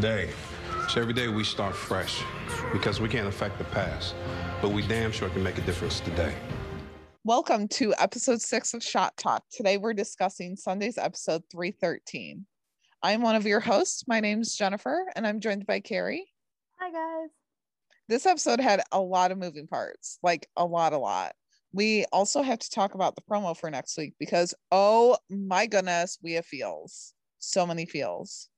today. So every day we start fresh because we can't affect the past, but we damn sure can make a difference today. Welcome to episode six of Shot Talk. Today we're discussing Sunday's episode 313. I'm one of your hosts. My name's Jennifer, and I'm joined by Carrie. Hi, guys. This episode had a lot of moving parts, like a lot, a lot. We also have to talk about the promo for next week because, oh my goodness, we have feels. So many feels.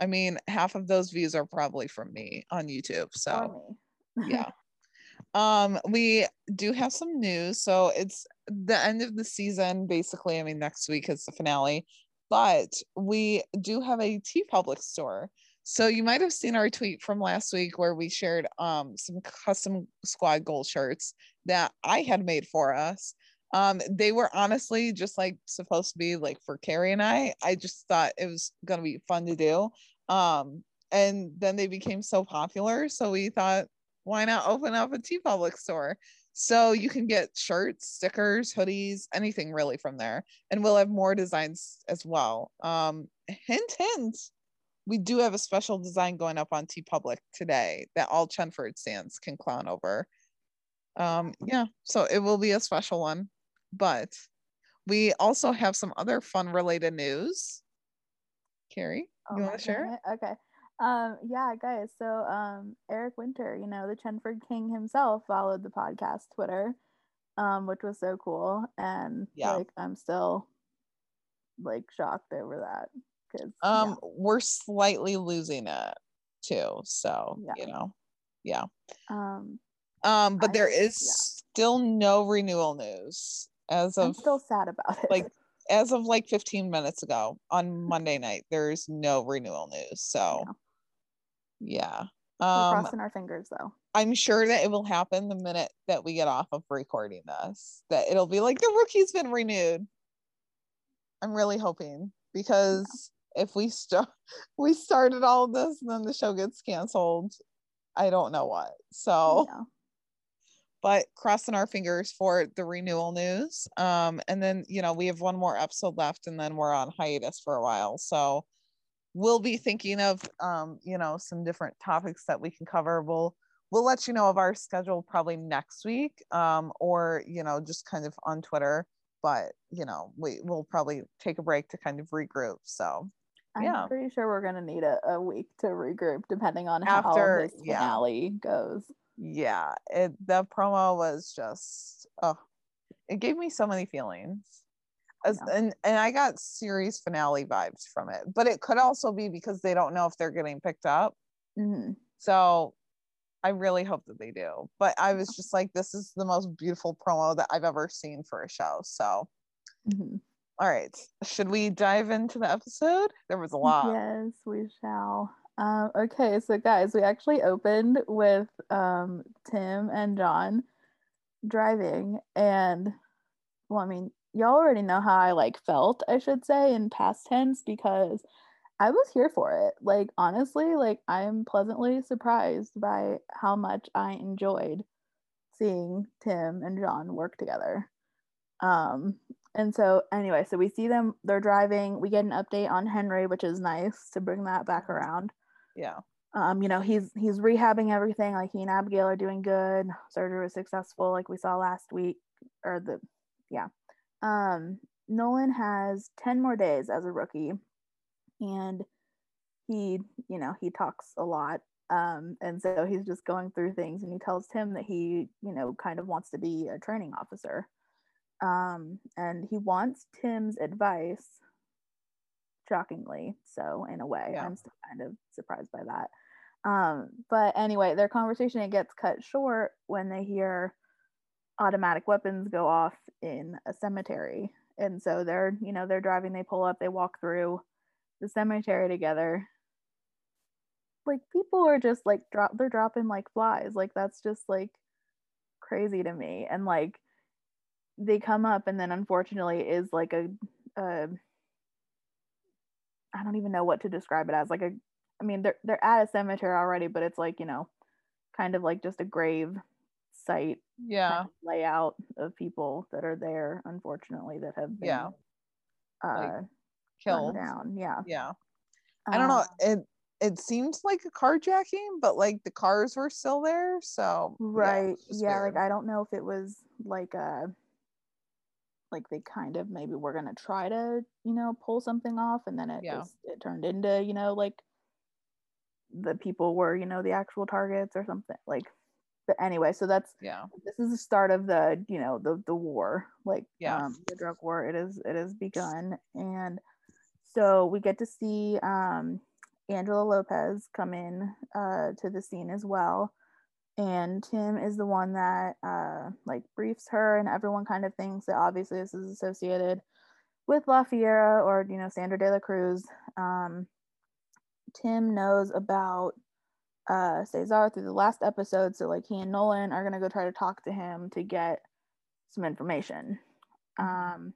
I mean, half of those views are probably from me on YouTube. So, yeah. Um, we do have some news. So it's the end of the season, basically. I mean, next week is the finale, but we do have a TeePublic store. So you might have seen our tweet from last week where we shared um some custom squad goal shirts that I had made for us. Um, they were honestly just like supposed to be like for Carrie and I. I just thought it was gonna be fun to do. Um, and then they became so popular. So we thought, why not open up a TeePublic store? So you can get shirts, stickers, hoodies, anything really from there. And we'll have more designs as well. Um, hint, hint. We do have a special design going up on t TeePublic today that all Chenford stands can clown over. Um, yeah, so it will be a special one. But we also have some other fun related news. Carrie, you Oh want to share? Okay. Um, yeah, guys. So um Eric Winter, you know, the Chenford King himself followed the podcast Twitter, um, which was so cool. And Yeah. like I'm still like shocked over that. Cause Um, we're slightly losing it too. So Yeah. you know, yeah. yeah. um Um, but I- there is yeah. still no renewal news as I'm of still sad about it. like as of like 15 minutes ago on Monday night. There's no renewal news. So yeah. We're Um, crossing our fingers though. I'm sure that it will happen the minute that we get off of recording this. That it'll be like the rookie's been renewed. I'm really hoping because if we start we started all of this and then the show gets canceled, I don't know what. So yeah. But crossing our fingers for the renewal news. Um, and then you know we have one more episode left, and then we're on hiatus for a while. So we'll be thinking of um, you know some different topics that we can cover. We'll we'll let you know of our schedule probably next week, um, or you know just kind of on Twitter. But you know we will probably take a break to kind of regroup. So I'm yeah. pretty sure we're gonna need a, a week to regroup depending on how After- this yeah. finale goes. Yeah, it the promo was just oh, it gave me so many feelings. As, Yeah. and and I got series finale vibes from it, but it could also be because they don't know if they're getting picked up. hmm So I really hope that they do. But I was just like, this is the most beautiful promo that I've ever seen for a show. So hmm all right, should we dive into the episode? There was a lot. Yes, we shall. Um, okay, so guys, we actually opened with um, Tim and John driving, and well, I mean, y'all already know how I like felt, I should say, in past tense because I was here for it. Like, honestly, like I'm pleasantly surprised by how much I enjoyed seeing Tim and John work together. Um, and so anyway, so we see them, they're driving, we get an update on Henry, which is nice to bring that back around. Yeah. Um, you know, he's he's rehabbing everything, like he and Abigail are doing good. Surgery was successful, like we saw last week, or the yeah. Um, Nolan has 10 more days as a rookie, and he, you know, he talks a lot. Um, and so he's just going through things and he tells Tim that he, you know, kind of wants to be a training officer um, and he wants Tim's advice. Shockingly, so in a way, Yeah. I'm still kind of surprised by that. Um, but anyway, their conversation it gets cut short when they hear automatic weapons go off in a cemetery, and so they're you know they're driving, they pull up, they walk through the cemetery together. Like people are just like drop, they're dropping like flies. Like that's just like crazy to me, and like they come up and then unfortunately is like a, a I don't even know what to describe it as like a I mean they're they're at a cemetery already but it's like you know kind of like just a grave site Yeah. kind of layout of people that are there unfortunately that have been Yeah. uh Like, Killed. down yeah Yeah. I don't know. Um, It it seemed like a carjacking, but like the cars were still there. So right just yeah, like i don't know if it was like a like they kind of maybe were gonna try to you know pull something off and then it Yeah. just it turned into you know like the people were you know the actual targets or something like but anyway so that's yeah. this is the start of the you know the the war like Yeah. um, the drug war it is it has begun and so we get to see um angela lopez come in uh to the scene as well and tim is the one that uh like briefs her and everyone kind of thinks that obviously this is associated with la fiera or you know sandra de la cruz um tim knows about uh Cesar through the last episode. So like he and Nolan are gonna go try to talk to him to get some information. Um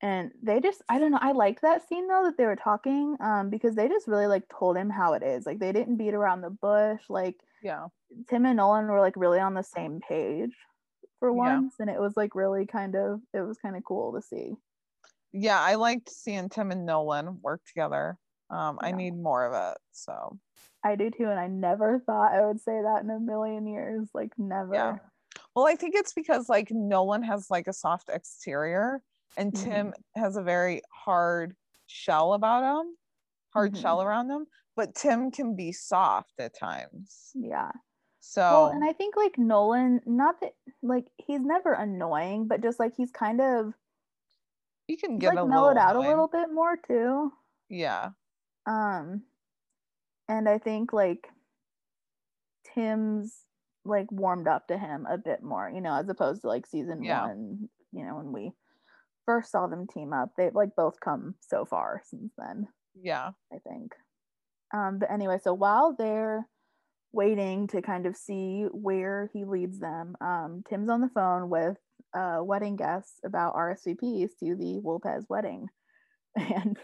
and they just I don't know, I liked that scene though that they were talking, um, because they just really like told him how it is. Like they didn't beat around the bush. Like Yeah. Tim and Nolan were like really on the same page for Yeah. once. And it was like really kind of it was kind of cool to see. Yeah, I liked seeing Tim and Nolan work together. Um, I need more of it. So I do too, and I never thought I would say that in a million years. Like never. yeah. Well, I think it's because like Nolan has like a soft exterior and Mhm. Tim has a very hard shell about him, hard Mhm. shell around him. But Tim can be soft at times. Yeah. So Well, and I think like Nolan, not that like he's never annoying, but just like he's kind of he can get like a mellowed little out a little bit more too. Yeah. Um, and I think like Tim's like warmed up to him a bit more, you know, as opposed to like season Yeah. one, you know, when we first saw them team up. They've like both come so far since then. Yeah. I think. Um, but anyway, so while they're waiting to kind of see where he leads them, um, Tim's on the phone with uh, wedding guests about RSVPs to the Wolpez wedding. And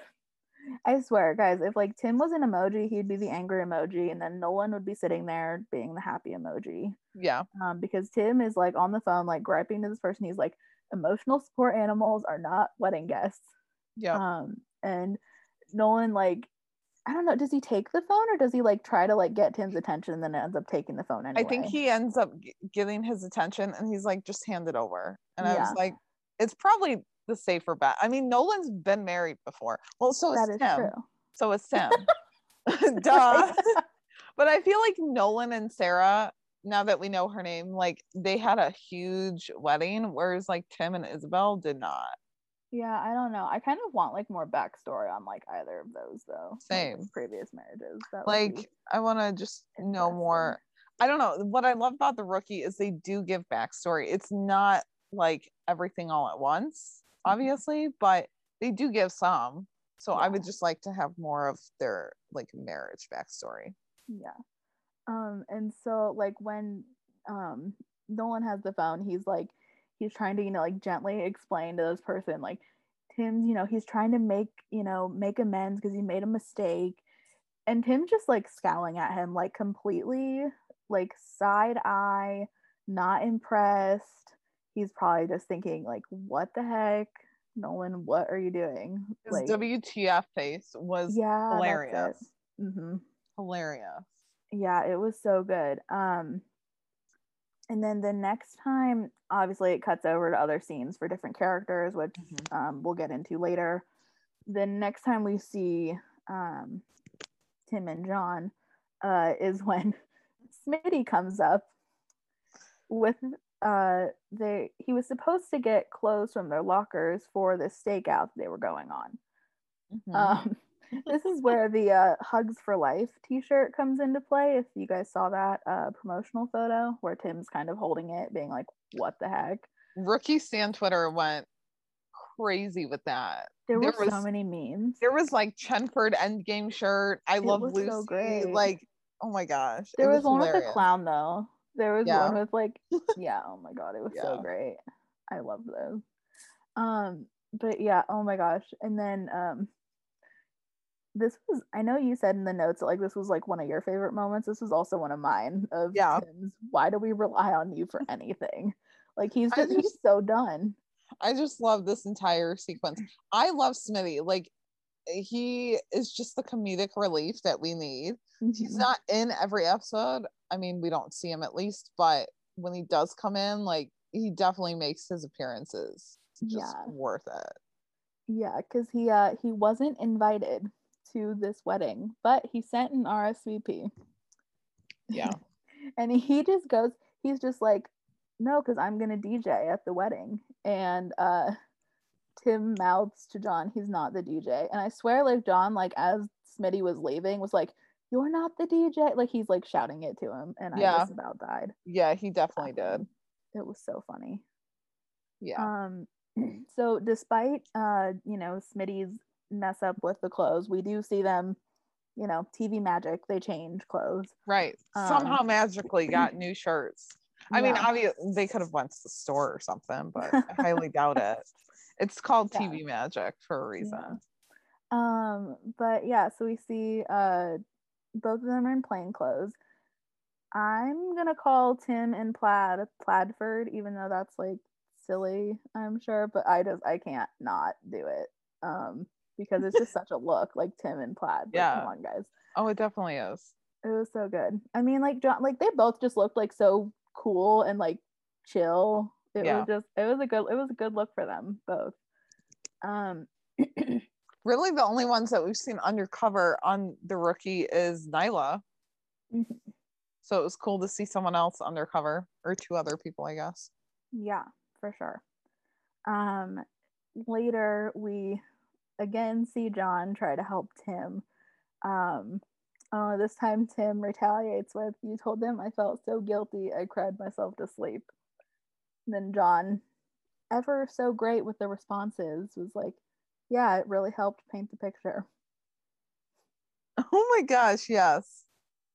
I swear, guys, if like Tim was an emoji, he'd be the angry emoji, and then Nolan would be sitting there being the happy emoji. Yeah. Um, because Tim is like on the phone, like griping to this person. He's like, emotional support animals are not wedding guests. Yeah. Um, and Nolan like I don't know, does he take the phone or does he like try to like get Tim's attention and then ends up taking the phone anyway? I think he ends up g- getting his attention and he's like, just hand it over. And I was like, it's probably the safer bet. I mean, Nolan's been married before. Well, so is that is Tim. true. So is Tim. Duh. but I feel like Nolan and Sarah, now that we know her name, like they had a huge wedding, whereas like Tim and Isabel did not. Yeah, I don't know. I kind of want like more backstory on like either of those though. like, Same. previous marriages. That Like I want to just know more. I don't know. What I love about the rookie is they do give backstory. It's not like everything all at once, Mm-hmm. obviously, but they do give some. So I would just like to have more of their like marriage backstory. Yeah. Um, and so like when um Nolan has the phone, he's like he's trying to, you know, like gently explain to this person, like Tim's, you know, he's trying to make, you know, make amends because he made a mistake. And tim just like scowling at him, like completely like side eye, not impressed. He's probably just thinking, like, what the heck? Nolan, what are you doing? His Like, WTF face was yeah, hilarious. mm-hmm. Hilarious. yeah it was so good um and then the next time obviously it cuts over to other scenes for different characters which Mhm. um, we'll get into later the next time we see um, tim and john uh, is when smitty comes up with uh they he was supposed to get clothes from their lockers for the stakeout they were going on Mhm. um, this is where the uh, Hugs for Life T-shirt comes into play. If you guys saw that uh, promotional photo where Tim's kind of holding it, being like, "What the heck?" Rookie Stan Twitter went crazy with that. There were There so many memes. There was like Chenford Endgame shirt. I It love was Lucy. so great. Like, oh my gosh. There was, one with a clown though. There was Yeah. one with like, yeah. Oh my god, it was so great. I love those. Um, but yeah. Oh my gosh. And then um, this was. I know you said in the notes that like this was like one of your favorite moments. This was also one of mine. Of Yeah. Tim's. Why do we rely on you for anything? Like he's I just, he's so done. I just love this entire sequence. I love Smitty. Like he is just the comedic relief that we need. He's Mhm. not in every episode. I mean, we don't see him at least, but when he does come in, like he definitely makes his appearances just Yeah. worth it. Yeah, because he uh he wasn't invited to this wedding, but he sent an RSVP. Yeah. and he just goes, he's just like, no, because I'm gonna DJ at the wedding. And uh Tim mouths to John, he's not the DJ. And I swear, like John, like as Smitty was leaving, was like, You're not the DJ. Like he's like shouting it to him, and I just about died. Yeah, he definitely did. It was so funny. Yeah. Um, so despite uh, you know, Smitty's mess up with the clothes, we do see them, you know, TV magic. They change clothes. right. um, Somehow magically got new shirts. I mean, obviously they could have went to the store or something, but I highly doubt it. It's called Yeah. TV magic for a reason. Um, but yeah, so we see uh both of them are in plain clothes. I'm gonna call Tim and Plaid Plaidford, even though that's like silly, I'm sure, but I just I can't not do it. Um, because it's just such a look, like Tim and Plaid. Like, Yeah. come on, guys. Oh, it definitely is. It was so good. I mean, like John, like they both just looked like so cool and like chill. It Yeah. was just, it was a good, it was a good look for them both. Um, Really, the only ones that we've seen undercover on the rookie is Nyla. mhm. So it was cool to see someone else undercover, or two other people, I guess. yeah, for sure. Um, later we again see John try to help Tim. Um, uh, this time Tim retaliates with, "You told them I felt so guilty, I cried myself to sleep." And then John, ever so great with the responses, was like, "Yeah, it really helped paint the picture." Oh my gosh, yes.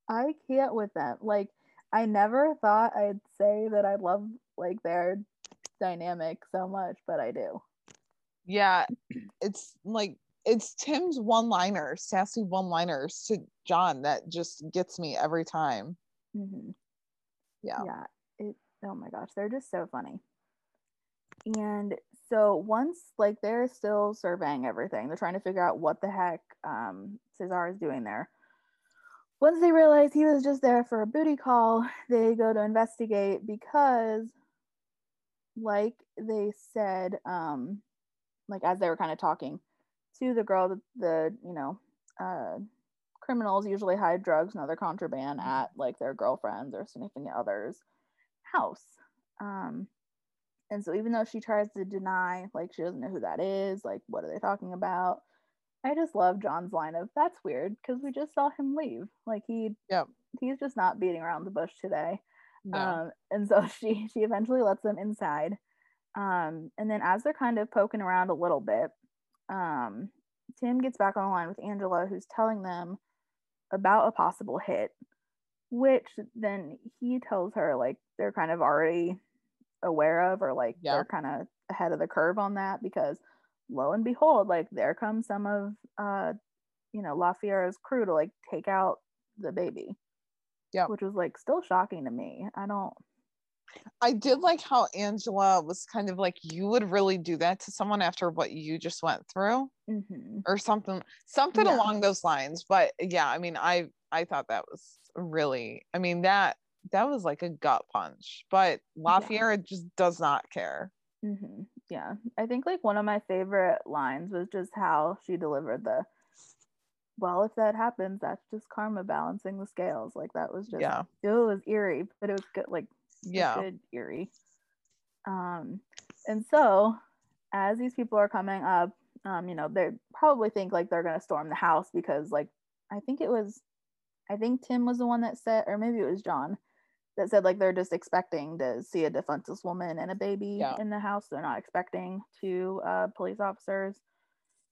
I can't with them. Like, I never thought I'd say that I love like their dynamic so much, but I do. Yeah, it's like it's Tim's one-liners, sassy one-liners to John that just gets me every time. hmm Yeah. yeah it oh my gosh they're just so funny and so once like they're still surveying everything they're trying to figure out what the heck um cesar is doing there once they realize he was just there for a booty call they go to investigate because like they said um like as they were kind of talking to the girl the, the you know uh criminals usually hide drugs and other contraband at like their girlfriends or significant others house. Um and so even though she tries to deny like she doesn't know who that is like what are they talking about? I just love john's line of that's weird because we just saw him leave. Like he yeah he's just not beating around the bush today. No. um, and so she she eventually lets them inside. Um, and then as they're kind of poking around a little bit, um, Tim gets back on the line with Angela, who's telling them about a possible hit, which then he tells her like they're kind of already aware of, or like Yeah. they're kind of ahead of the curve on that because lo and behold, like there comes some of uh, you know, La Fiera's crew to like take out the baby. Yeah. Which was like still shocking to me. I don't I did like how Angela was kind of like, you would really do that to someone after what you just went through, mhm. or something, something Yeah. along those lines. But yeah, I mean, I I thought that was really, I mean that that was like a gut punch. But La Yeah. Just does not care. hmm Yeah, I think like one of my favorite lines was just how she delivered the. Well, if that happens, that's just karma balancing the scales. Like that was just Yeah, it was eerie, but it was good. Like yeah, good eerie. Um, and so as these people are coming up, um, you know, they probably think like they're gonna storm the house because like I think it was, I think Tim was the one that said, or maybe it was John that said like they're just expecting to see a defenseless woman and a baby Yeah. in the house. They're not expecting two uh, police officers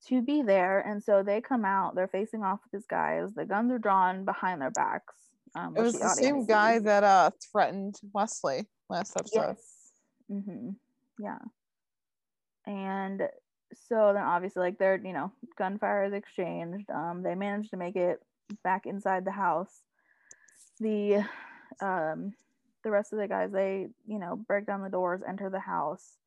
to be there, and so they come out. They're facing off with these guys. The guns are drawn behind their backs. Um, it was the same guy that uh threatened Wesley last episode. Yes. hmm Yeah. And so then obviously like their, you know, gunfire is exchanged. Um, they managed to make it back inside the house. The um the rest of the guys, they, you know, break down the doors, enter the house.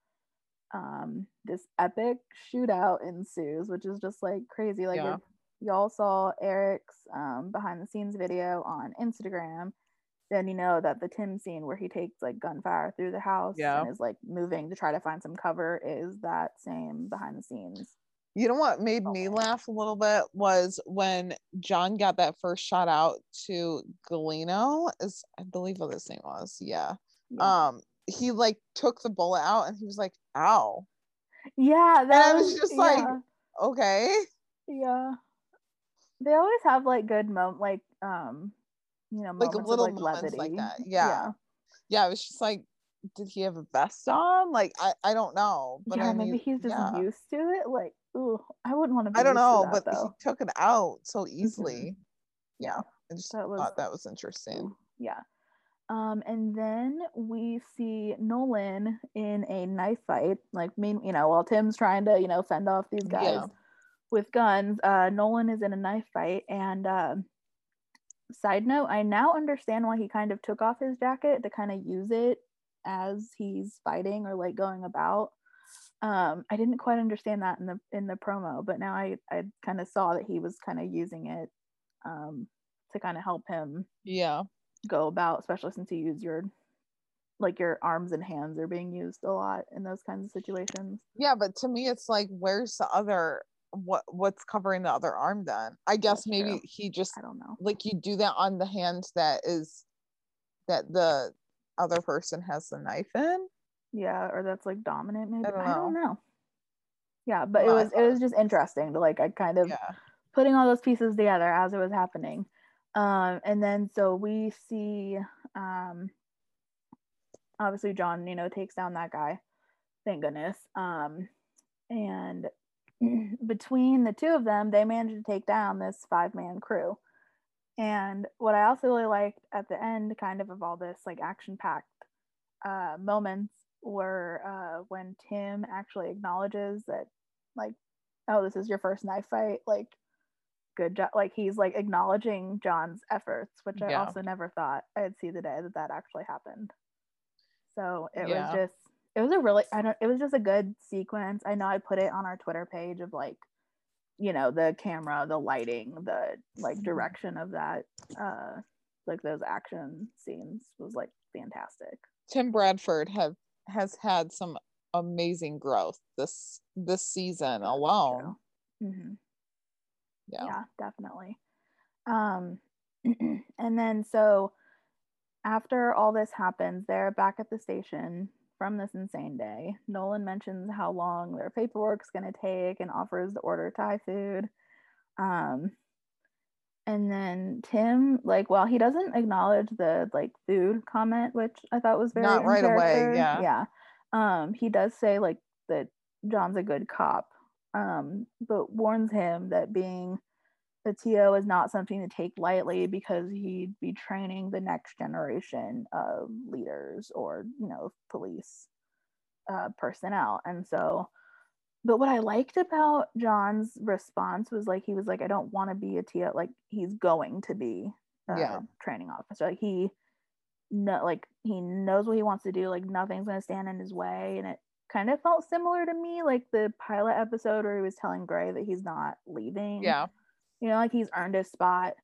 um, this epic shootout ensues, which is just like crazy. Like Yeah. If y'all saw Eric's um, behind the scenes video on Instagram, then you know that the Tim scene where he takes like gunfire through the house Yeah. and is like moving to try to find some cover is that same behind the scenes. You know what made me laugh a little bit was when John got that first shot out to Galeno, is I believe what his name was. Yeah. Yeah, Um, he like took the bullet out and he was like, ow. yeah that I was just like, Okay. yeah. They always have like good moment, like um, you know, Like moments little of, like, moments like that. Yeah. Yeah. I was just like, did he have a vest on? Like, I, I don't know. But yeah, I maybe he's just yeah. used to it. Like, ooh, I wouldn't want to be. I don't know, that, but though. he took it out so easily. Yeah. I just That was- thought that was interesting. Yeah. Um, and then we see Nolan in a knife fight. Like, mean, you know, while Tim's trying to, you know, fend off these guys Yeah. With guns, uh, Nolan is in a knife fight. And um side note, I now understand why he kind of took off his jacket to kind of use it as he's fighting or like going about. Um, I didn't quite understand that in the in the promo, but now I I kind of saw that he was kind of using it um to kind of help him Yeah. go about, especially since you use your like your arms and hands are being used a lot in those kinds of situations. Yeah, but to me, it's like, where's the other? What what's covering the other arm then? I guess That's maybe true. he just I don't know. like you do that on the hand that is that the other person has the knife in. Yeah, or that's like dominant maybe. I don't don't know. Yeah, but it was it it was just interesting to like I kind of Yeah. putting all those pieces together as it was happening. Um, and then so we see um obviously John, you know, takes down that guy. Thank goodness. Um and between the two of them, they managed to take down this five man crew. And what I also really liked at the end, kind of of all this like action packed uh, moments, were uh, when Tim actually acknowledges that, like, oh, this is your first knife fight. Like, good job. Like, he's like acknowledging John's efforts, which I Yeah. also never thought I'd see the day that that actually happened. So it Yeah. was just, it was a really, I don't, it was just a good sequence. I know I put it on our Twitter page of like, you know, the camera, the lighting, the like Mhm. direction of that, uh, like those action scenes was like fantastic. Tim Bradford have has had some amazing growth this this season alone. hmm Yeah. yeah definitely um and then so after all this happens they're back at the station from this insane day nolan mentions how long their paperwork's going to take and offers to order thai food um and then tim like well he doesn't acknowledge the like food comment which i thought was very Not right away, yeah. yeah um he does say like that john's a good cop um but warns him that being a TO is not something to take lightly because he'd be training the next generation of leaders or, you know, police uh, personnel. And so, but what I liked about John's response was like, he was like, I don't want to be a TO. Like, he's going to be a Yeah. training officer. Like, he, no, like, he knows what he wants to do. Like, nothing's going to stand in his way. And it kind of felt similar to me, like the pilot episode where he was telling Gray that he's not leaving Yeah. You know like he's earned his spot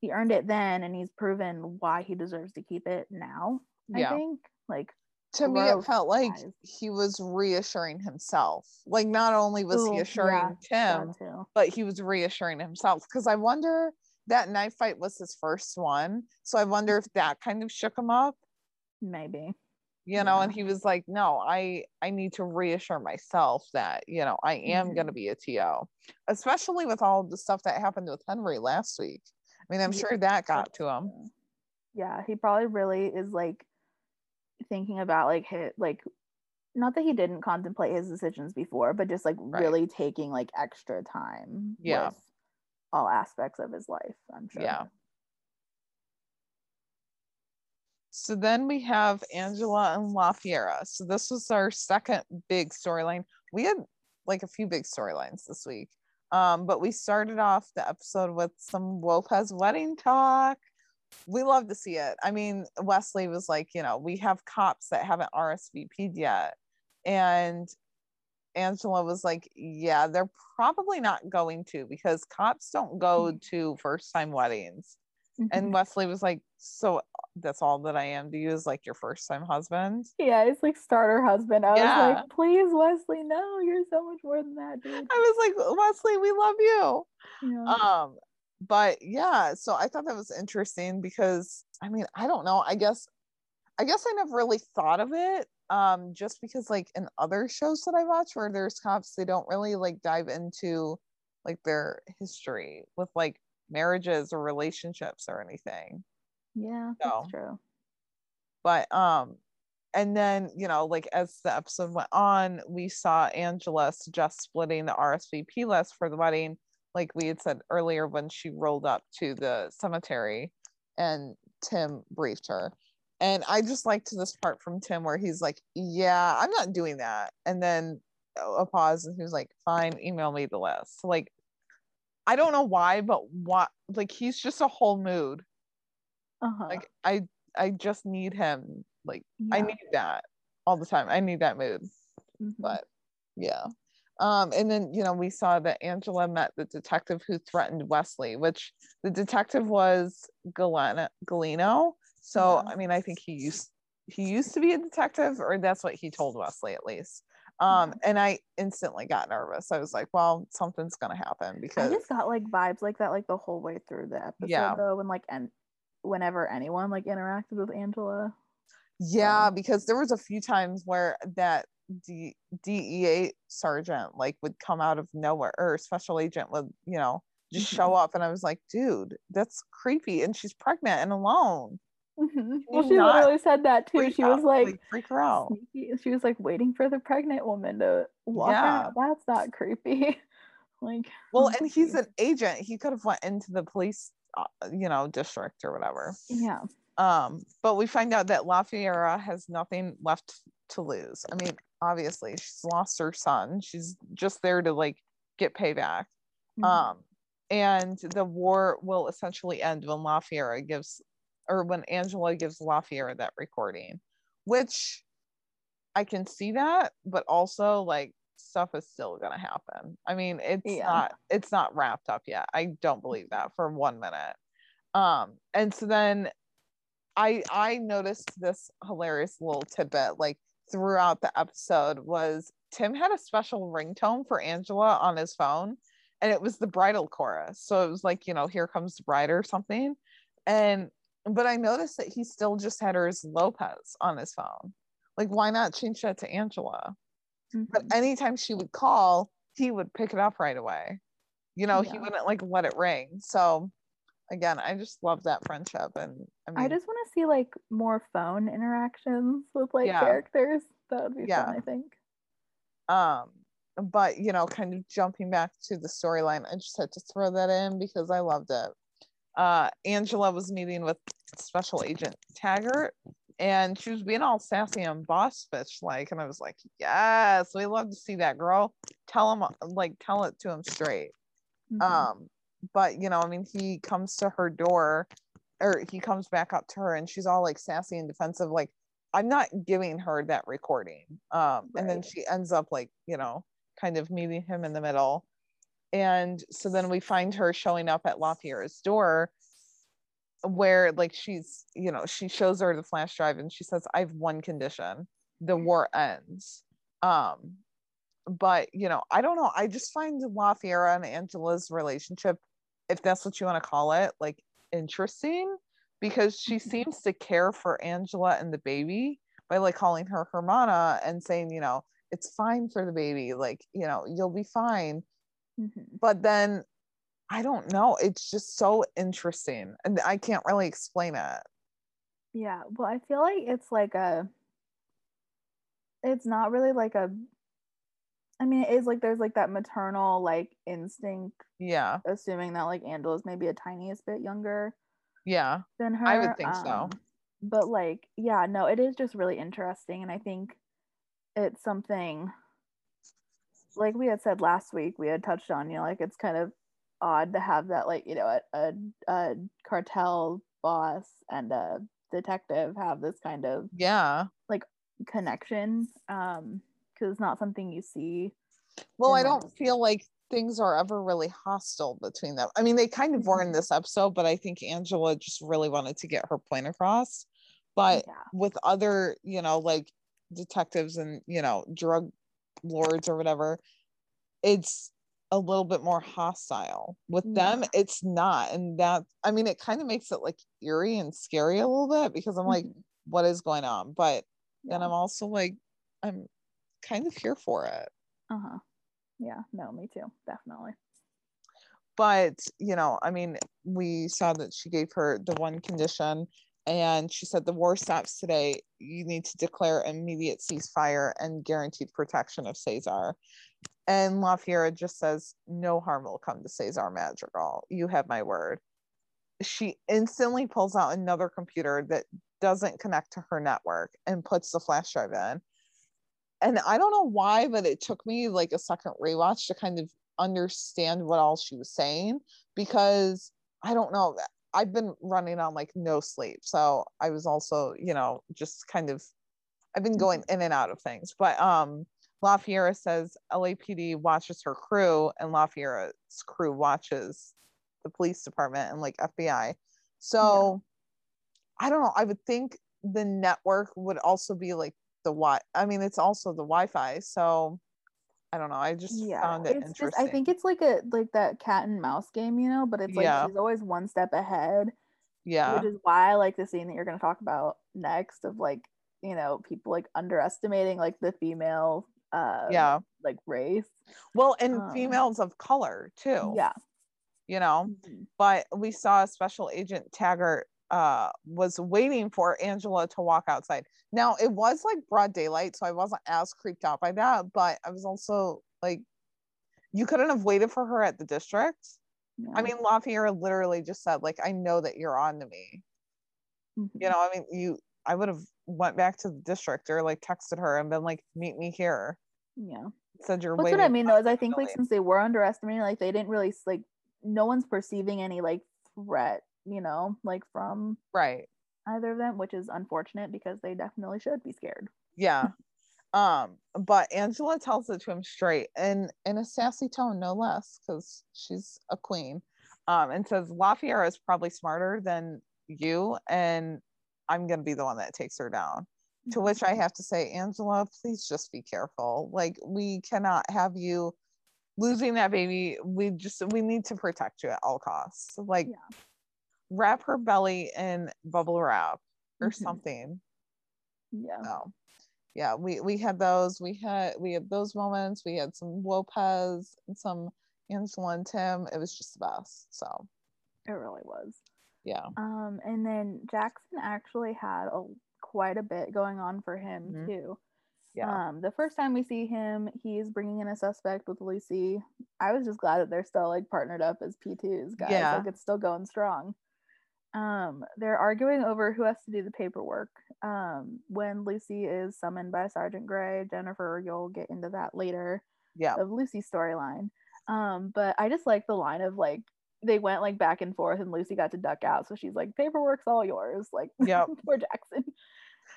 he earned it then and he's proven why he deserves to keep it now i Yeah. think like To me, it felt like wise. he was reassuring himself. Like not only was Ooh, he yeah, assuring Tim, that but he was reassuring himself. Because I wonder that knife fight was his first one. So I wonder if that kind of shook him up. maybe you know Yeah. and he was like no i i need to reassure myself that you know i am mm-hmm. going to be a to especially with all the stuff that happened with henry last week i mean i'm Yeah, sure that got to him yeah he probably really is like thinking about like hit like not that he didn't contemplate his decisions before but just like Right. really taking like extra time Yeah. with all aspects of his life i'm sure yeah so then we have angela and la fiera so this was our second big storyline we had like a few big storylines this week um but we started off the episode with some lopez wedding talk we love to see it. I mean, Wesley was like, you know, we have cops that haven't RSVP'd yet. And Angela was like, Yeah, they're probably not going to because cops don't go Mm-hmm. to first time weddings. Mhm. And Wesley was like, So that's all that I am to you is like your first time husband. yeah, it's like starter husband. I was like, please, Wesley, no, you're so much more than that, dude. I was like, Wesley, we love you. Yeah. Um, but yeah, so I thought that was interesting because I mean, I don't know. I guess I guess I never really thought of it. Um, just because like in other shows that I watch where there's cops, they don't really like dive into like their history with like marriages or relationships or anything. Yeah, so- that's true. But um and then you know like as the episode went on we saw angela suggest splitting the rsvp list for the wedding like we had said earlier when she rolled up to the cemetery and tim briefed her. And i just liked this part from tim where he's like yeah i'm not doing that. And then a pause and he was like fine email me the list. Like i don't know why but what like he's just a whole mood Uh-huh. like i i just need him like I need that all the time. I need that mood. Mhm. But yeah. Um, and then you know, we saw that Angela met the detective who threatened Wesley, which the detective was Galena Galeno. So Yeah. I mean, I think he used he used to be a detective, or that's what he told Wesley at least. Um, and I instantly got nervous. I was like, well, something's gonna happen because I just got like vibes like that like the whole way through the episode Yeah. though, when like and whenever anyone like interacted with Angela. Yeah, So- because there was a few times where that D- DEA sergeant like would come out of nowhere or special agent would, you know, just show up and I was like, dude, that's creepy and she's pregnant and alone. Mhm. Well, she literally said that too. She was out, like, freak her out. sneaky. She was like waiting for the pregnant woman to walk Yeah. out. That's not creepy. like, Well, and he's an agent. He could have went into the police you know, district or whatever. yeah, Um, but we find out that LaFiera has nothing left to lose. I mean, obviously, she's lost her son. She's just there to like get payback. Mhm. Um, and the war will essentially end when LaFiera gives, or when Angela gives LaFiera that recording, which I can see that, but also like stuff is still gonna happen. I mean, it's Yeah. not it's not wrapped up yet. I don't believe that for one minute. Um, and so then I I noticed this hilarious little tidbit like throughout the episode was Tim had a special ringtone for Angela on his phone and it was the bridal chorus. So it was like, you know, here comes the bride or something. And but I noticed that he still just had her as Lopez on his phone. Like, why not change that to Angela? But Mhm. anytime she would call, he would pick it up right away. You know, he wouldn't like let it ring. So again, I just love that friendship. And I mean, I just want to see like more phone interactions with like Yeah. characters. That would be Yeah. fun, I think. um but you know kind of jumping back to the storyline i just had to throw that in because i loved it uh angela was meeting with special agent taggart and she was being all sassy and boss bitch like and i was like yes we love to see that girl. Tell him like tell it to him straight. Mhm. um but you know i mean he comes to her door or he comes back up to her and she's all like sassy and defensive like i'm not giving her that recording. Um and then she ends up like you know kind of meeting him in the middle. And so then we find her showing up at La Fiera's door where like she's you know she shows her the flash drive and she says i have one condition. The war ends. Um but you know i don't know. I just find lafiera and angela's relationship if that's what you want to call it like interesting because she Mhm. seems to care for angela and the baby by like calling her hermana and saying you know it's fine for the baby. Like you know you'll be fine. Mhm. but then i don't know it's just so interesting and i can't really explain it Yeah, well, I feel like it's like a. It's not really like a. I mean, it is like there's like that maternal like instinct, yeah assuming that like Angela's maybe a tiniest bit younger yeah than her. I would think so. um, But like, yeah, no, it is just really interesting, and I think it's something. Like we had said last week, we had touched on, you know, like it's kind of odd to have that, like you know, a a, a cartel boss and a detective have this kind of yeah like connection um because it's not something you see Well, I don't feel like things are ever really hostile between them. I mean, they kind of were in Mhm. this episode, but I think Angela just really wanted to get her point across. But yeah. with other, you know, like detectives and, you know, drug lords or whatever, it's a little bit more hostile. With them, it's not. And that, I mean, it kind of makes it like eerie and scary a little bit because I'm like, Mhm. what is going on? But then I'm also like, I'm kind of here for it. uh-huh. Yeah, no, me too. Definitely. but you know i mean we saw that she gave her the one condition and she said the war stops today you need to declare immediate ceasefire and guaranteed protection of cesar and la fiera just says no harm will come to cesar madrigal you have my word she instantly pulls out another computer that doesn't connect to her network and puts the flash drive in and i don't know why but it took me like a second rewatch to kind of understand what all she was saying because I don't know. I've been running on like no sleep. So I was also, you know, just kind of I've been going in and out of things. But um La Fiera says LAPD watches her crew and La Fiera's crew watches the police department and like FBI. So I don't know. I would think the network would also be like the Wi I mean it's also the Wi-Fi. So I don't know. I just yeah found it it's interesting. just i think it's like a like that cat and mouse game you know but it's like Yeah. she's always one step ahead yeah. which is why i like the scene that you're going to talk about next of like you know people like underestimating like the female uh yeah. like race Well, and um, females of color too. yeah You know, Mhm. but we saw Special Agent Taggart uh was waiting for Angela to walk outside. Now it was like broad daylight, so I wasn't as creeped out by that, but I was also like you couldn't have waited for her at the district. yeah. I mean, La Fiera literally just said, like, I know that you're on to me. Mhm. You know, I mean, you I would have went back to the district or like texted her and been like, meet me here. yeah Said you're That's what I mean, though, is I think like since they were underestimating, like they didn't really like no one's perceiving any like threat, you know, like from right. either of them, which is unfortunate because they definitely should be scared. yeah um but angela tells it to him straight and in a sassy tone no less because she's a queen um and says la fiera is probably smarter than you and i'm gonna be the one that takes her down. To which i have to say angela please just be careful. Like we cannot have you losing that baby. We just we need to protect you at all costs. Like Yeah. wrap her belly in bubble wrap or Mhm. something. Yeah. yeah we we had those. We had we had those moments. We had some lopez and some angela and tim. It was just the best so. It really was. Yeah Um, and then Jackson actually had a quite a bit going on for him Mhm. too. yeah Um, the first time we see him, he's bringing in a suspect with Lucy. I was just glad that they're still like partnered up as P2s, guys. Yeah. Like it's still going strong. Um, they're arguing over who has to do the paperwork. Um, when Lucy is summoned by Sergeant Gray, Jennifer, you'll get into that later yeah of Lucy's storyline. Um, but I just like the line of like they went like back and forth and Lucy got to duck out. So she's like, paperwork's all yours. Like Yep. poor Jackson.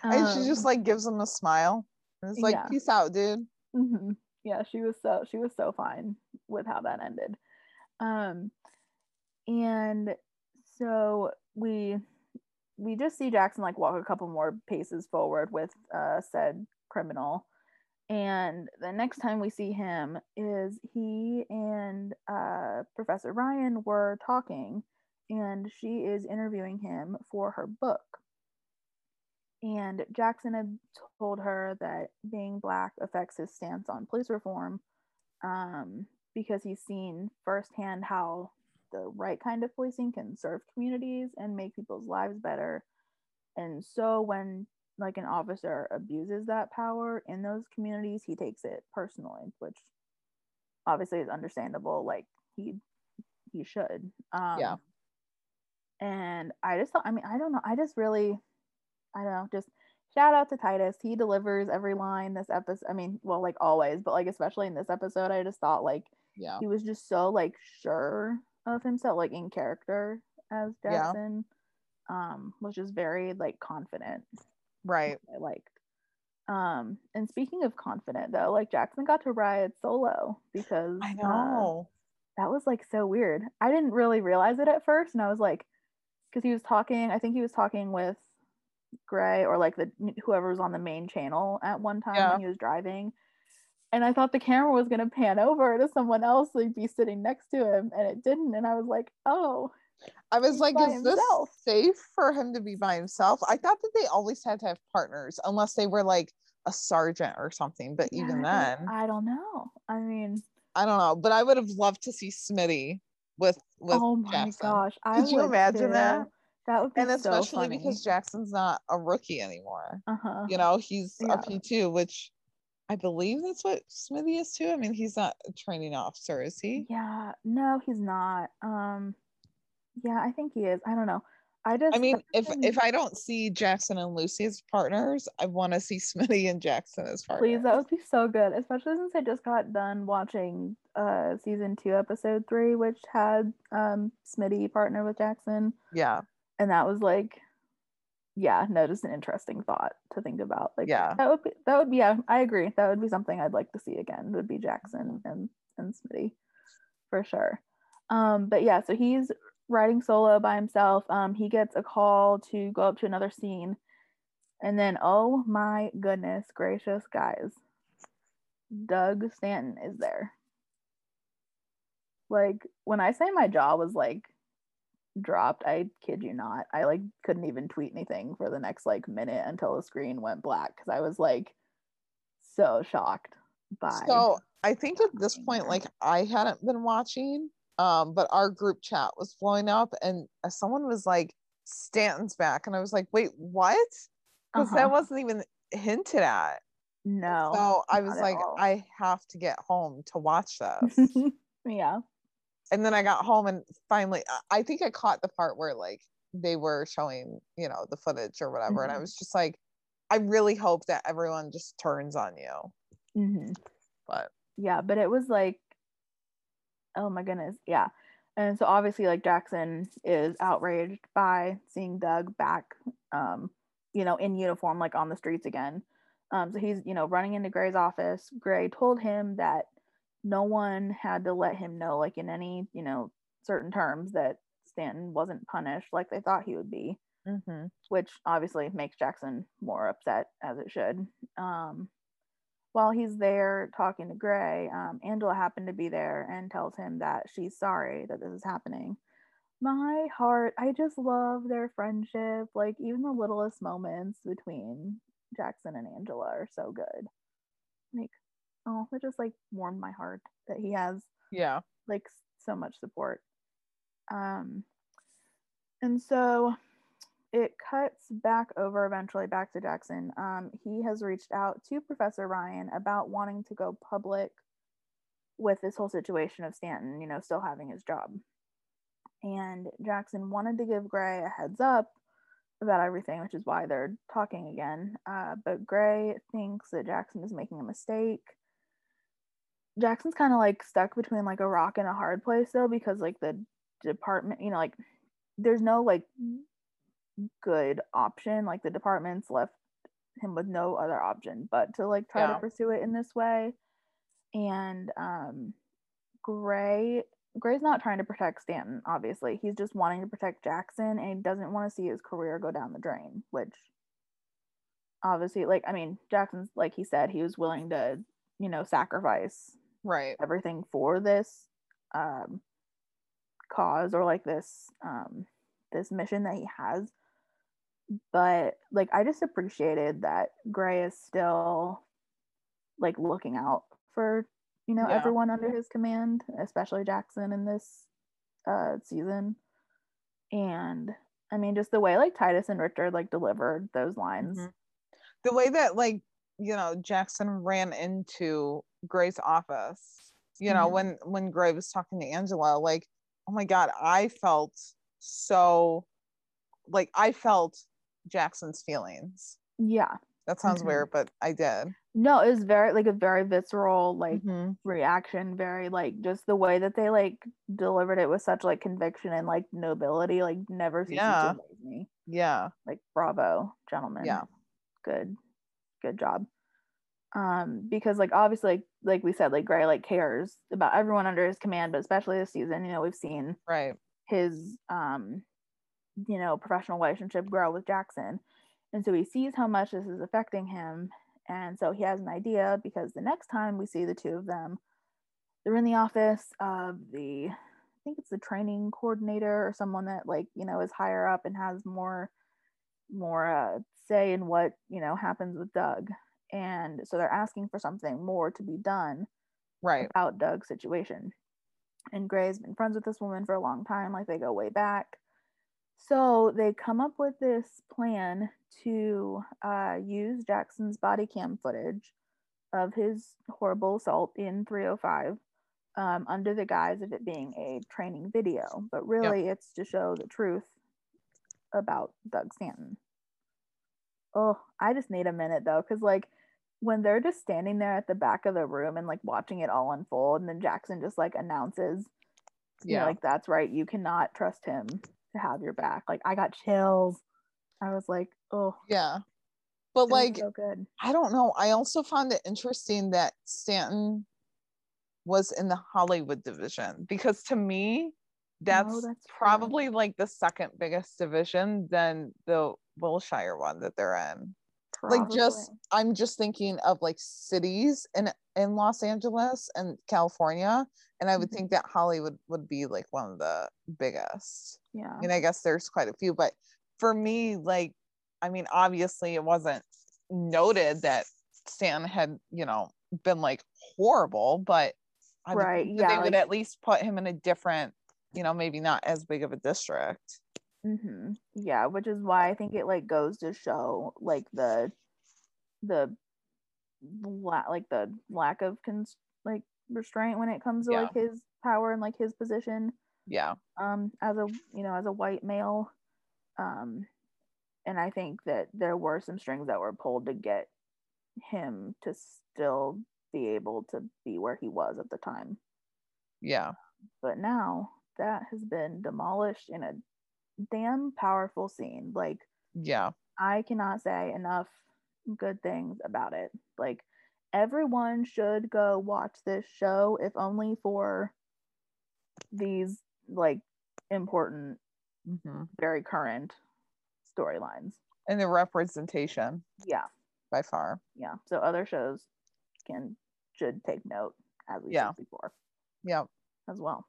and she just Um, like gives him a smile and it's like yeah. peace out dude Mhm. Yeah, she was so she was so fine with how that ended. Um and so we we just see Jackson like walk a couple more paces forward with uh said criminal. And the next time we see him is he and uh Professor Ryan were talking and she is interviewing him for her book. And Jackson had told her that being black affects his stance on police reform um, because he's seen firsthand how the right kind of policing can serve communities and make people's lives better. And so when like an officer abuses that power in those communities, he takes it personally, which obviously is understandable. Like he he should. Um, Yeah. And I just thought, I mean, I don't know. I just really, I don't know, just shout out to Titus. He delivers every line this episode. I mean, well, like always, but like especially in this episode, I just thought like yeah he was just so like sure of himself, like in character as Yeah. Um, was just very like confident. Right I liked. Um, and speaking of confident though, like Jackson got to ride solo because I uh, know. that was like so weird. I didn't really realize it at first, and I was like, because he was talking, I think he was talking with Gray or like the whoever was on the main channel at one time Yeah. when he was driving. And I thought the camera was gonna pan over to someone else like be sitting next to him, and it didn't. And I was like, oh, I was like, is this safe for him to be by himself? I thought that they always had to have partners unless they were like a sergeant or something. But yeah, even then, I don't know. I mean, I don't know. But I would have loved to see Smitty with with oh my Jackson. gosh, I Could you imagine that? too. That would be And so especially funny. because Jackson's not a rookie anymore. uh-huh. You know, he's Yeah. a P2, which I believe that's what Smitty is too. I mean, he's not a training officer, is he? Yeah, no, he's not. Um, yeah, I think he is. I don't know. I just, I mean, if if I don't see Jackson and Lucy as partners, I want to see Smitty and Jackson as partners. please, that would be so good. Especially since I just got done watching uh season two, episode three, which had um Smitty partner with Jackson, yeah, and that was like, yeah, no, just an interesting thought to think about. Like, Yeah. that would be that would be. Yeah, I agree. That would be something I'd like to see again. Would be Jackson and and Smitty, for sure. Um, but yeah, so he's riding solo by himself. Um, he gets a call to go up to another scene, and then oh my goodness gracious, guys, Doug Stanton is there. Like when I say my jaw was like dropped, I kid you not. I like couldn't even tweet anything for the next like minute until the screen went black because I was like so shocked by So I think at this point, like I hadn't been watching, um, but our group chat was blowing up, and uh, someone was like, "Stanton's back," and I was like, "Wait, what?" Because Uh-huh. that wasn't even hinted at. no. so I was like, all. I have to get home to watch this. yeah. and then I got home and finally, I- I think I caught the part where like they were showing, you know, the footage or whatever, and I Mhm. was just like, I really hope that everyone just turns on you. hmm But yeah but it was like oh my goodness yeah and so obviously like jackson is outraged by seeing doug back um you know in uniform like on the streets again um so he's you know running into gray's office gray told him that no one had to let him know like in any you know certain terms that stanton wasn't punished like they thought he would be mhm. which obviously makes Jackson more upset as it should. Um, while he's there talking to Gray, um, Angela happened to be there and tells him that she's sorry that this is happening. My heart, I just love their friendship. Like, even the littlest moments between Jackson and Angela are so good. Like, oh, it just like warmed my heart that he has yeah, like so much support. Um, and so it cuts back over eventually back to Jackson. Um, he has reached out to Professor Ryan about wanting to go public with this whole situation of Stanton, you know, still having his job. And Jackson wanted to give Gray a heads up about everything, which is why they're talking again. Uh, but Gray thinks that Jackson is making a mistake. Jackson's kind of like stuck between like a rock and a hard place though, because like the department, you know, like there's no like good option. Like the department's left him with no other option but to like try Yeah. to pursue it in this way. And um Gray Gray's not trying to protect Stanton, obviously. He's just wanting to protect Jackson and he doesn't want to see his career go down the drain, which obviously like I mean, Jackson's like he said, he was willing to, you know, sacrifice right. everything for this um cause or like this um this mission that he has but like i just appreciated that gray is still like looking out for you know Yeah. everyone under his command especially jackson in this uh season and i mean just the way like titus and richard like delivered those lines Mhm. The way that like you know Jackson ran into Gray's office, you know Mhm. when when Gray was talking to Angela, like oh my god, I felt so like I felt Jackson's feelings. yeah That sounds Mhm. weird, but I did. no it was very like a very visceral like Mhm. reaction very like just the way that they like delivered it with such like conviction and like nobility like never Yeah. to amaze me Yeah, like bravo gentlemen Yeah. good good job Um, because like obviously like, like we said, like Gray like cares about everyone under his command, but especially this season, you know, we've seen right his um you know professional relationship grow with Jackson. And so he sees how much this is affecting him. And so he has an idea because the next time we see the two of them, they're in the office of the, I think it's the training coordinator or someone that like, you know, is higher up and has more, more uh, say in what, you know, happens with Doug. And so they're asking for something more to be done right about Doug's situation. And Gray's been friends with this woman for a long time, like they go way back. So they come up with this plan to uh, use Jackson's body cam footage of his horrible assault in 305 um, under the guise of it being a training video. But really, it's to show the truth about Doug Stanton. Oh, I just need a minute though, because like when they're just standing there at the back of the room and like watching it all unfold, and then Jackson just like announces, yeah, know, like that's right, you cannot trust him to have your back. Like I got chills. I was like, oh yeah. But like so good. I don't know. I also found it interesting that Stanton was in the Hollywood division because to me that's, oh, that's probably true. like the second biggest division than the Wilshire one that they're in. Probably. Like just I'm just thinking of like cities in in Los Angeles and California and I would mm-hmm. think that Hollywood would be like one of the biggest. Yeah. And I guess there's quite a few, but for me, like, I mean, obviously it wasn't noted that Stan had, you know, been like horrible, but I right, yeah, they like, would at least put him in a different, you know, maybe not as big of a district. Mm-hmm. Yeah, which is why I think it like goes to show like the the like the lack of cons- like restraint when it comes to yeah. like his power and like his position yeah um as a you know as a white male um and i think that there were some strings that were pulled to get him to still be able to be where he was at the time yeah but now that has been demolished in a damn powerful scene. Like yeah. I cannot say enough good things about it. Like everyone should go watch this show if only for these like important mm-hmm. very current storylines. And the representation. Yeah. By far. Yeah. So other shows can should take note as we yeah. said before. Yeah as well.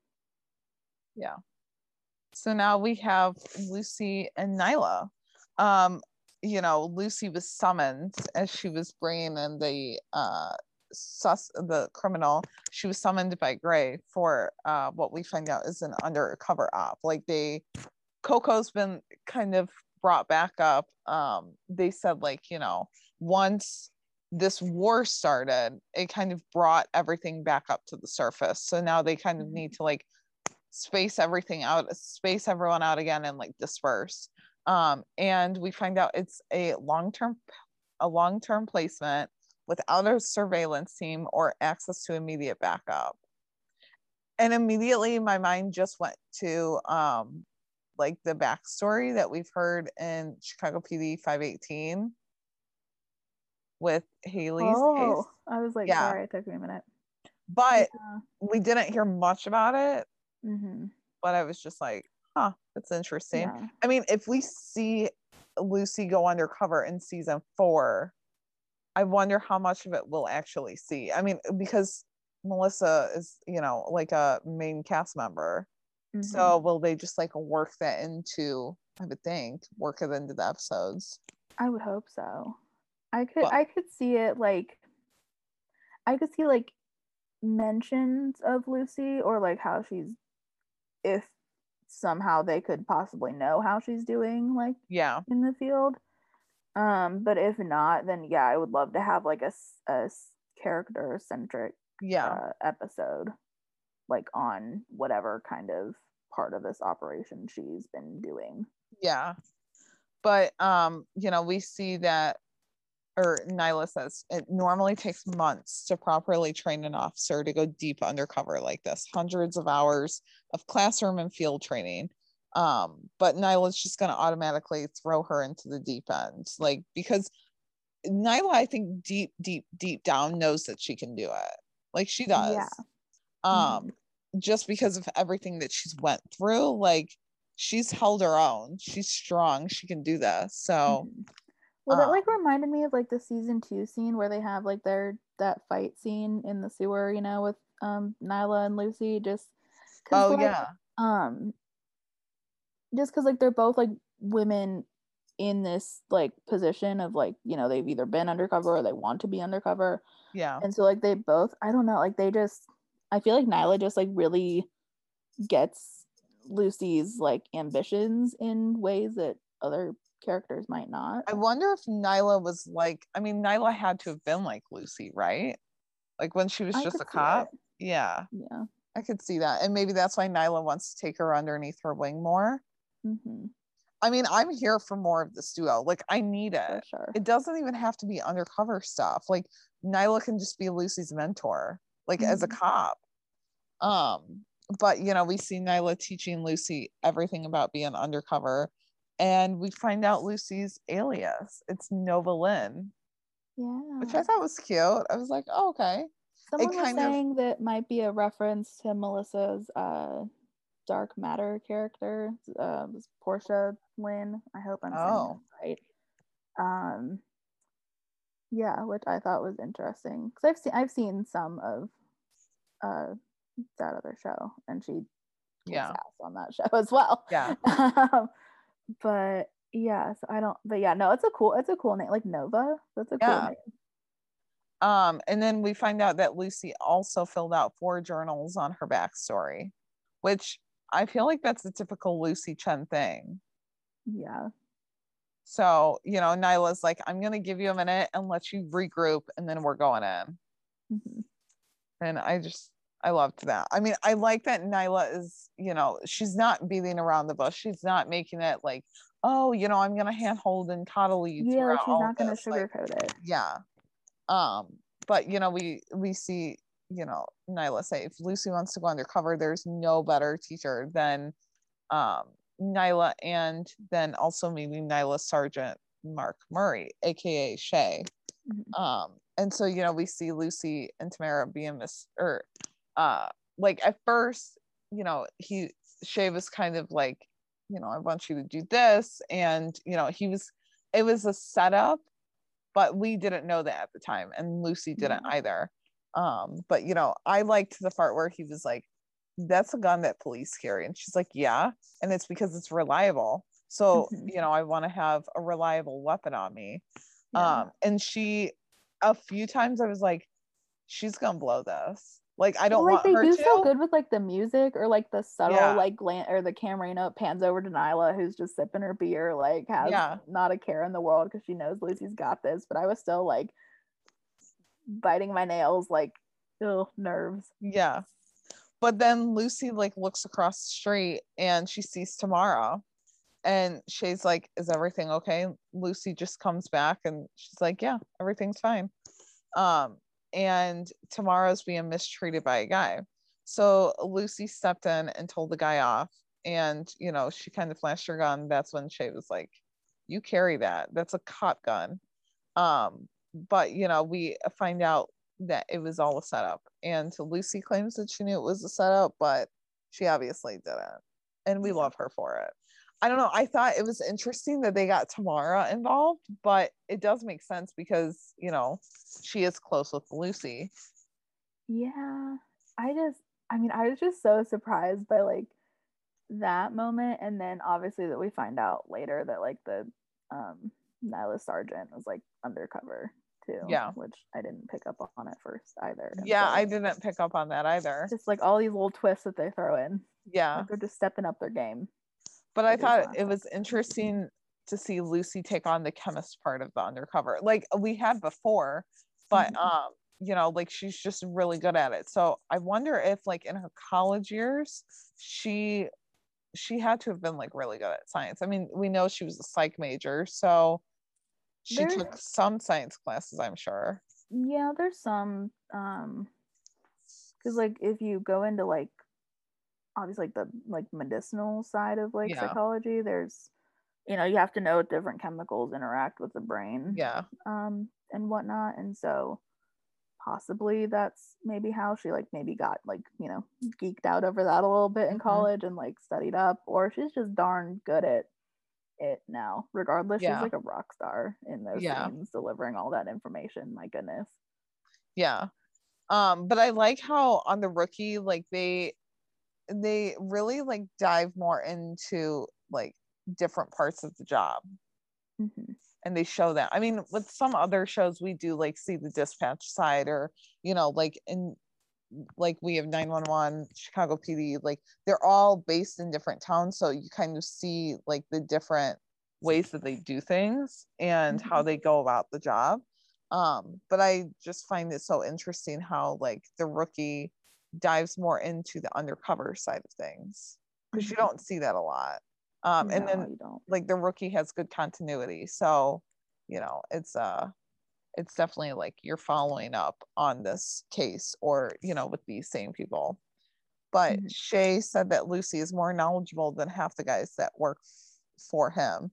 Yeah so now we have lucy and nyla um you know, Lucy was summoned as she was bringing in the uh, sus the criminal. She was summoned by Gray for uh, what we find out is an undercover op. Like they, Coco's been kind of brought back up. Um, they said like you know once this war started, it kind of brought everything back up to the surface. So now they kind of mm-hmm. need to like space everything out, space everyone out again, and like disperse um, and we find out it's a long-term a long-term placement without a surveillance team or access to immediate backup and immediately my mind just went to um, like the backstory that we've heard in chicago pd 518 with Hailey's oh, case. i was like yeah. sorry it took me a minute but yeah. we didn't hear much about it mm-hmm. but i was just like huh, that's interesting. Yeah. I mean, if we see Lucy go undercover in season four, I wonder how much of it we'll actually see. I mean, because Melissa is, you know, like a main cast member. Mm-hmm. So will they just like work that into, I would think, work it into the episodes? I would hope so. I could I could see it like I could see like mentions of Lucy or like how she's if somehow they could possibly know how she's doing like yeah. in the field. Um but if not then yeah i would love to have like a, a character centric yeah. uh, episode like on whatever kind of part of this operation she's been doing. Yeah. But um you know we see that or Nyla says it normally takes months to properly train an officer to go deep undercover like this, hundreds of hours of classroom and field training. Um, but Nyla's just going to automatically throw her into the deep end, like because Nyla, I think deep, deep, deep down knows that she can do it. Like she does. Yeah. Um, Mm-hmm. just because of everything that she's went through, like she's held her own. She's strong. She can do this. So Mhm. Well, that like um, reminded me of like the season two scene where they have like their that fight scene in the sewer, you know, with um Nyla and Lucy. Just 'cause, oh like, yeah. um, just because like they're both like women in this like position of like you know they've either been undercover or they want to be undercover, Yeah. and so like they both I don't know like they just I feel like Nyla just like really gets Lucy's like ambitions in ways that other characters might not. I wonder if Nyla was like, I mean, Nyla had to have been like Lucy, right? Like when she was I just a cop. Yeah, Yeah. I could see that. And maybe that's why Nyla wants to take her underneath her wing more. hmm I mean, I'm here for more of this duo. Like, I need it. sure. It doesn't even have to be undercover stuff. Like, Nyla can just be Lucy's mentor, like as a Mhm. cop. Um, but you know, we see Nyla teaching Lucy everything about being undercover, and we find out Lucy's alias. It's Nova Lynn, yeah. which I thought was cute. I was like, oh, okay. Someone was kind of- saying that might be a reference to Melissa's uh, Dark Matter character, uh, Portia Lin. I hope I'm saying Oh. that right. Um, yeah, which I thought was interesting because I've seen I've seen some of uh, that other show, and she Yeah. on that show as well. Yeah. um, but yeah, so I don't. But yeah, no, it's a cool. It's a cool name, like Nova. That's a cool Yeah. name. Um, and then we find out that Lucy also filled out four journals on her backstory, which I feel like that's a typical Lucy Chen thing. Yeah. So, you know, Nyla's like, I'm going to give you a minute and let you regroup, and then we're going in. Mhm. And I just, I loved that. I mean, I like that Nyla is, you know, she's not beating around the bush. She's not making it like, oh, you know, I'm going to handhold and coddle you. Yeah, like she's not gonna this. Like, sugarcoat it. yeah um but you know we we see you know nyla say if lucy wants to go undercover there's no better teacher than um nyla and then also maybe nyla sergeant mark murray aka shay Mhm. um and so you know we see lucy and tamara being mis or uh like at first you know he shay was kind of like you know i want you to do this. And you know he was it was a setup but we didn't know that at the time and lucy didn't Yeah. either. Um but you know i liked the part where he was like that's a gun that police carry. And she's like yeah. And it's because it's reliable. So Mhm. you know i want to have a reliable weapon on me. Yeah. um and she a few times i was like she's gonna blow this like i don't Well, want like they do to so good with like the music or like the subtle Yeah. like glan or the camera you know it pans over to Nyla who's just sipping her beer like has Yeah. not a care in the world because she knows Lucy's got this but I was still like biting my nails like oh nerves Yeah. But then Lucy like looks across the street and she sees Tamara. And Shay's like, Is everything okay? Lucy just comes back and she's like, Yeah, everything's fine. Um, and Tamara's being mistreated by a guy. So Lucy stepped in and told the guy off. And you know, she kind of flashed her gun. That's when Shay was like, You carry that. That's a cop gun. Um, but you know, we find out that it was all a setup. And Lucy claims that she knew it was a setup, but she obviously didn't. And we love her for it. I don't know. I thought it was interesting that they got Tamara involved, but it does make sense because, you know, she is close with Lucy. yeah I just I mean I was just so surprised by like that moment and then obviously that we find out later that like the um Nyla Sargent was like undercover too Yeah. which I didn't pick up on at first either and Yeah, so I didn't pick up on that either. just like all these little twists that they throw in Yeah. like they're just stepping up their game But I It thought it was interesting to see Lucy take on the chemist part of the undercover. Like we had before, but Mhm. um, you know, like she's just really good at it. So I wonder if like in her college years, she she had to have been like really good at science. I mean, we know she was a psych major, so she There's- took some science classes, I'm sure. yeah there's some um because like if you go into like obviously like the like medicinal side of like Yeah. psychology there's you know, you have to know different chemicals interact with the brain. Yeah. Um, and whatnot. And so possibly that's maybe how she like maybe got like, you know, geeked out over that a little bit in Mhm. college and like studied up, or she's just darn good at it now. Regardless, Yeah. she's like a rock star in those Yeah. scenes, delivering all that information. My goodness. Yeah. Um, but I like how on the rookie, like they they really like dive more into like different parts of the job Mhm. and they show that. I mean, with some other shows we do like see the dispatch side or you know, like in like we have 911, Chicago PD, like they're all based in different towns. So you kind of see like the different ways that they do things and how Mhm. they go about the job. Um, but I just find it so interesting how like the rookie dives more into the undercover side of things because you Mhm. don't see that a lot. Um, and then you like the rookie has good continuity so you know it's uh it's definitely like you're following up on this case or you know with these same people but Mhm. shay said that lucy is more knowledgeable than half the guys that work f- for him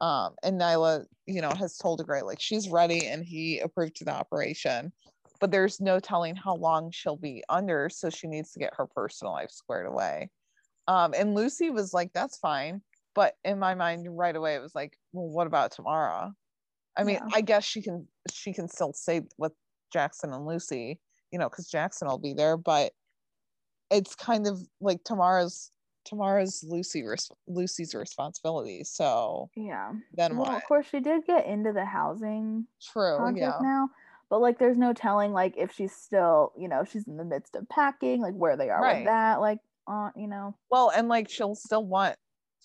um and nyla you know has told a great like she's ready and he approved to the operation but there's no telling how long she'll be under so she needs to get her personal life squared away um and lucy was like that's fine but in my mind right away it was like well what about Tamara i mean Yeah. i guess she can she can still stay with jackson and lucy you know because jackson will be there but it's kind of like Tamara's Tamara's lucy res- lucy's responsibility so Yeah. then Well, what of course, she did get into the housing true yeah now, but like, there's no telling like if she's still, you know, she's in the midst of packing, like where they are Right. with that, like, uh, you know. well and like she'll still want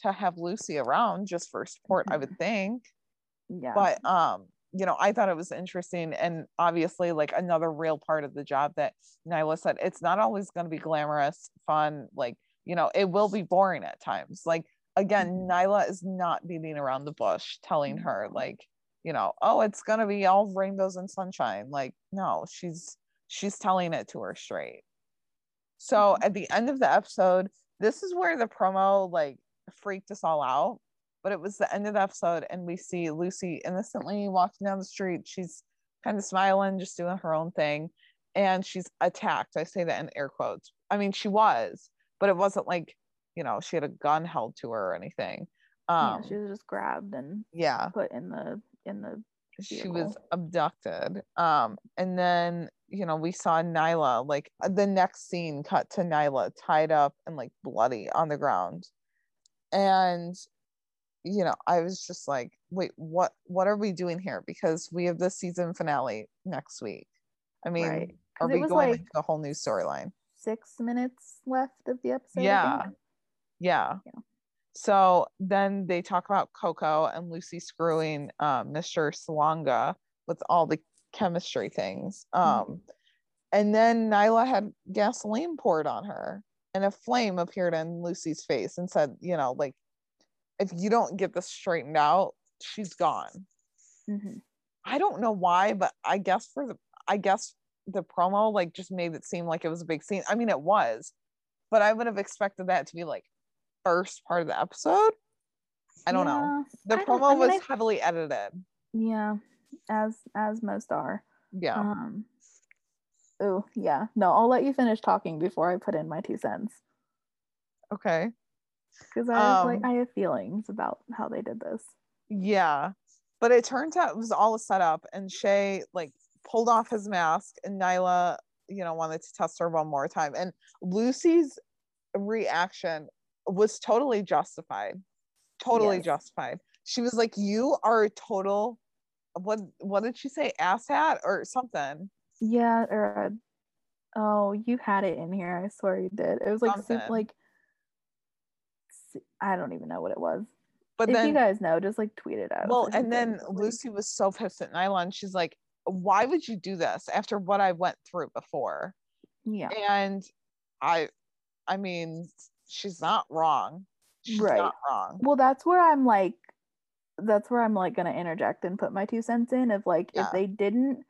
to have lucy around just for support i would think Yeah. but um you know i thought it was interesting and obviously like another real part of the job that nyla said it's not always going to be glamorous fun like you know it will be boring at times like again Mhm. nyla is not beating around the bush telling her like you know oh it's to be all rainbows and sunshine. Like no she's she's telling it to her straight. So Mhm. at the end of the episode this is where the promo like freaked us all out but it was the end of the episode and we see lucy innocently walking down the street. She's kind of smiling just doing her own thing and she's attacked i say that in air quotes. I mean she was but it wasn't like you know she had a gun held to her or anything. Yeah, um she was just grabbed and yeah. put in the in the she was abducted um and then you know we saw nyla like uh, the next scene cut to nyla tied up and like bloody on the ground and you know i was just like wait what what are we doing here because we have the season finale next week i mean Right. are we going like, a whole new storyline six minutes left of the episode. Yeah. Yeah. Yeah. So then they talk about Coco and Lucy screwing um, Mr. Salonga with all the chemistry things. Um, And then Nyla had gasoline poured on her, and a flame appeared in Lucy's face and said, you know, like, if you don't get this straightened out, she's gone. Mhm. I don't know why, but I guess for the, I guess the promo like just made it seem like it was a big scene. I mean, it was, but I would have expected that to be like first part of the episode. I don't know. The I promo I mean, was I- heavily edited. Yeah, as as most are. Yeah. Um. Oh yeah. No, I'll let you finish talking before I put in my two cents okay. because I have, like Um, I have feelings about how they did this. Yeah. But it turns out it was all a setup, and Shay like pulled off his mask, and Nyla, you know, wanted to test her one more time. And Lucy's reaction was totally justified. Totally Yes. justified. She was like, You are a total what what did she say? Asshat or something. Yeah. Or uh, oh, you had it in here. I swear you did. It was like Something. like I don't even know what it was. But if then you guys know, just like tweet it out. Well, and then Lucy was so pissed at Nylon. she's like, "Why would you do this after what I went through before?" Yeah. And I, I mean, she's not wrong. She's Right. not wrong. Well, that's where I'm like, that's where I'm like gonna interject and put my two cents in of like Yeah. if they didn't,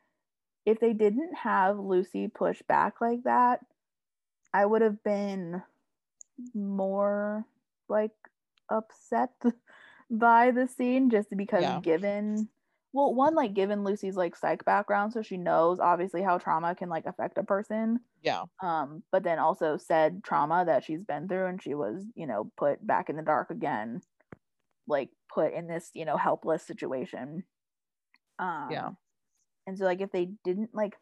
if they didn't have Lucy push back like that, I would have been more like upset by the scene just because Yeah. given well one like given Lucy's like psych background so she knows obviously how trauma can like affect a person Yeah. um but then also said trauma that she's been through and she was you know put back in the dark again like put in this you know helpless situation um Yeah. and so like if they didn't like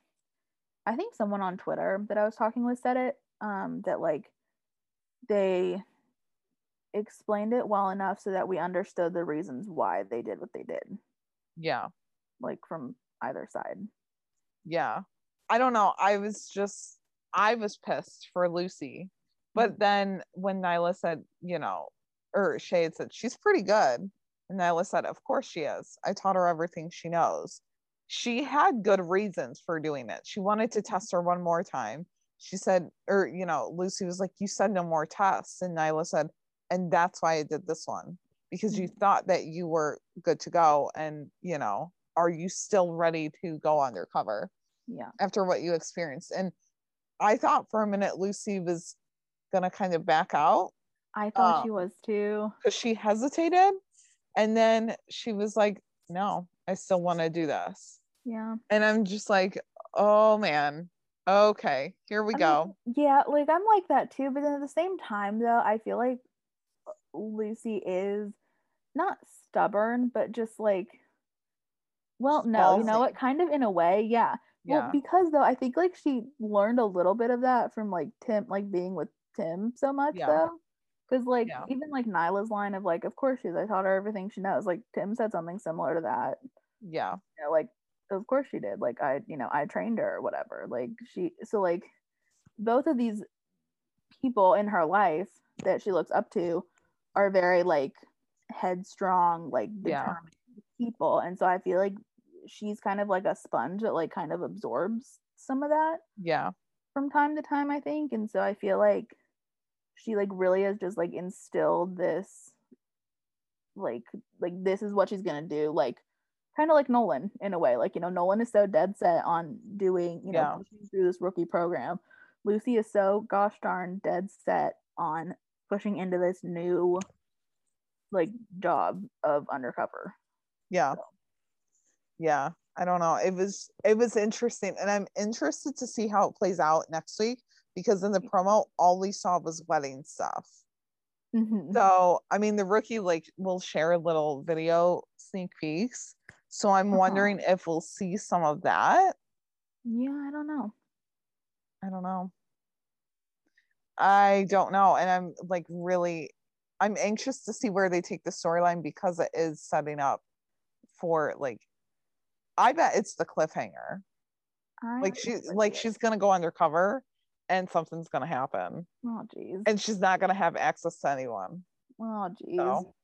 i think someone on twitter that i was talking with said it um that like they explained it well enough so that we understood the reasons why they did what they did Yeah. like from either side Yeah. I don't know. I was just I was pissed for Lucy. But mm. then when Nyla said, you know, or shade said, she's pretty good. And Nyla said, Of course she is. I taught her everything she knows. She had good reasons for doing it. She wanted to test her one more time. She said, or you know, Lucy was like, You said no more tests. And Nyla said, and that's why I did this one. Because you mm-hmm. thought that you were good to go. And, you know, are you still ready to go undercover? yeah after what you experienced. And I thought for a minute Lucy was gonna kind of back out i thought she um, was too because she hesitated, and then she was like, "No, I still want to do this." yeah And I'm just like, "Oh man, okay, here we I mean, go." yeah, like I'm like that too, but then at the same time though, I feel like Lucy is not stubborn, but just like well, no, you know what? Kind of in a way, yeah. Yeah, Well, because though I think like she learned a little bit of that from like Tim, like being with Tim so much Yeah. though. Because like Yeah. even like Nyla's line of like, of course she's I taught her everything she knows. Like Tim said something similar to that. yeah, You know, like of course she did. Like I, you know, I trained her or whatever. Like she so like both of these people in her life that she looks up to are very like headstrong, like Yeah. determined people. And so I feel like she's kind of like a sponge that like kind of absorbs some of that yeah, from time to time, I think. And so I feel like she like really has just like instilled this like like this is what she's gonna do, like kind of like Nolan in a way. Like, you know, Nolan is so dead set on doing, you know, Yeah. through this rookie program. Lucy is so gosh darn dead set on pushing into this new like job of undercover. yeah, yeah. I don't know. It was it was interesting, and I'm interested to see how it plays out next week because in the promo, all we saw was wedding stuff. Mhm. So, I mean, the rookie like will share a little video sneak peeks. So I'm Uh-huh. wondering if we'll see some of that. Yeah, I don't know. I don't know. I don't know. And I'm like really I'm anxious to see where they take the storyline because it is setting up for like I bet it's the cliffhanger. I Like she like she's gonna go undercover and something's gonna happen. Oh jeez. And she's not gonna have access to anyone. Oh jeez. So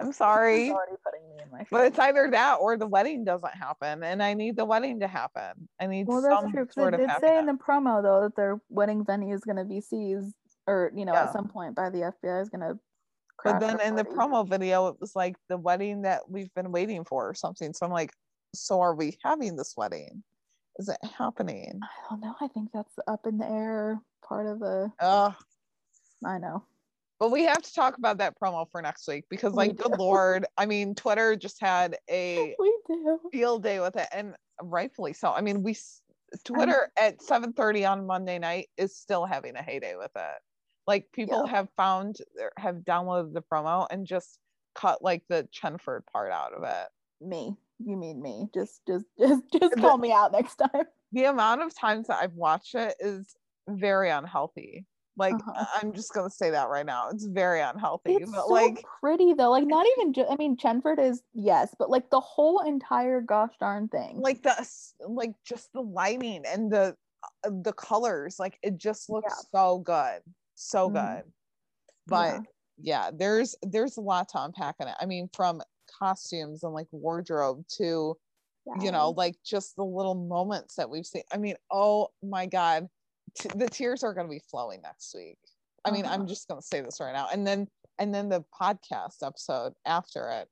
I'm sorry. putting me in my But it's either that or the wedding doesn't happen, and I need the wedding to happen. I need Well, that's true. Because sort of did say in the promo though that their wedding venue is going to be seized, or you know, Yeah. at some point by the FBI is going to. But then in the promo video, it was like the wedding that we've been waiting for or something. So I'm like, so are we having this wedding? Is it happening? I don't know. I think that's up in the air part of the. Ugh. I know. But we have to talk about that promo for next week because, We like, good do. lord, I mean, Twitter just had a We field day with it, and rightfully so. I mean, we Twitter at 7:30 on Monday night is still having a heyday with it. Like people Yeah. have found er, have downloaded the promo and just cut like the Chenford part out of it. Me. You mean me? Just, just, just, just call me out next time. The amount of times that I've watched it is very unhealthy. Like Uh-huh. I'm just gonna say that right now. It's very unhealthy. It's but so like pretty though. Like not even. Ju- I mean, Chenford is yes, but like the whole entire gosh darn thing. like the like just the lighting and the uh, the colors like it just looks Yeah. so good so Mhm. good but yeah. there's there's a lot to unpack in it i mean from costumes and like wardrobe to you know like just the little moments that we've seen i mean oh my god T- the tears are going to be flowing next week i mean Uh-huh. i'm just going to say this right now and then and then the podcast episode after it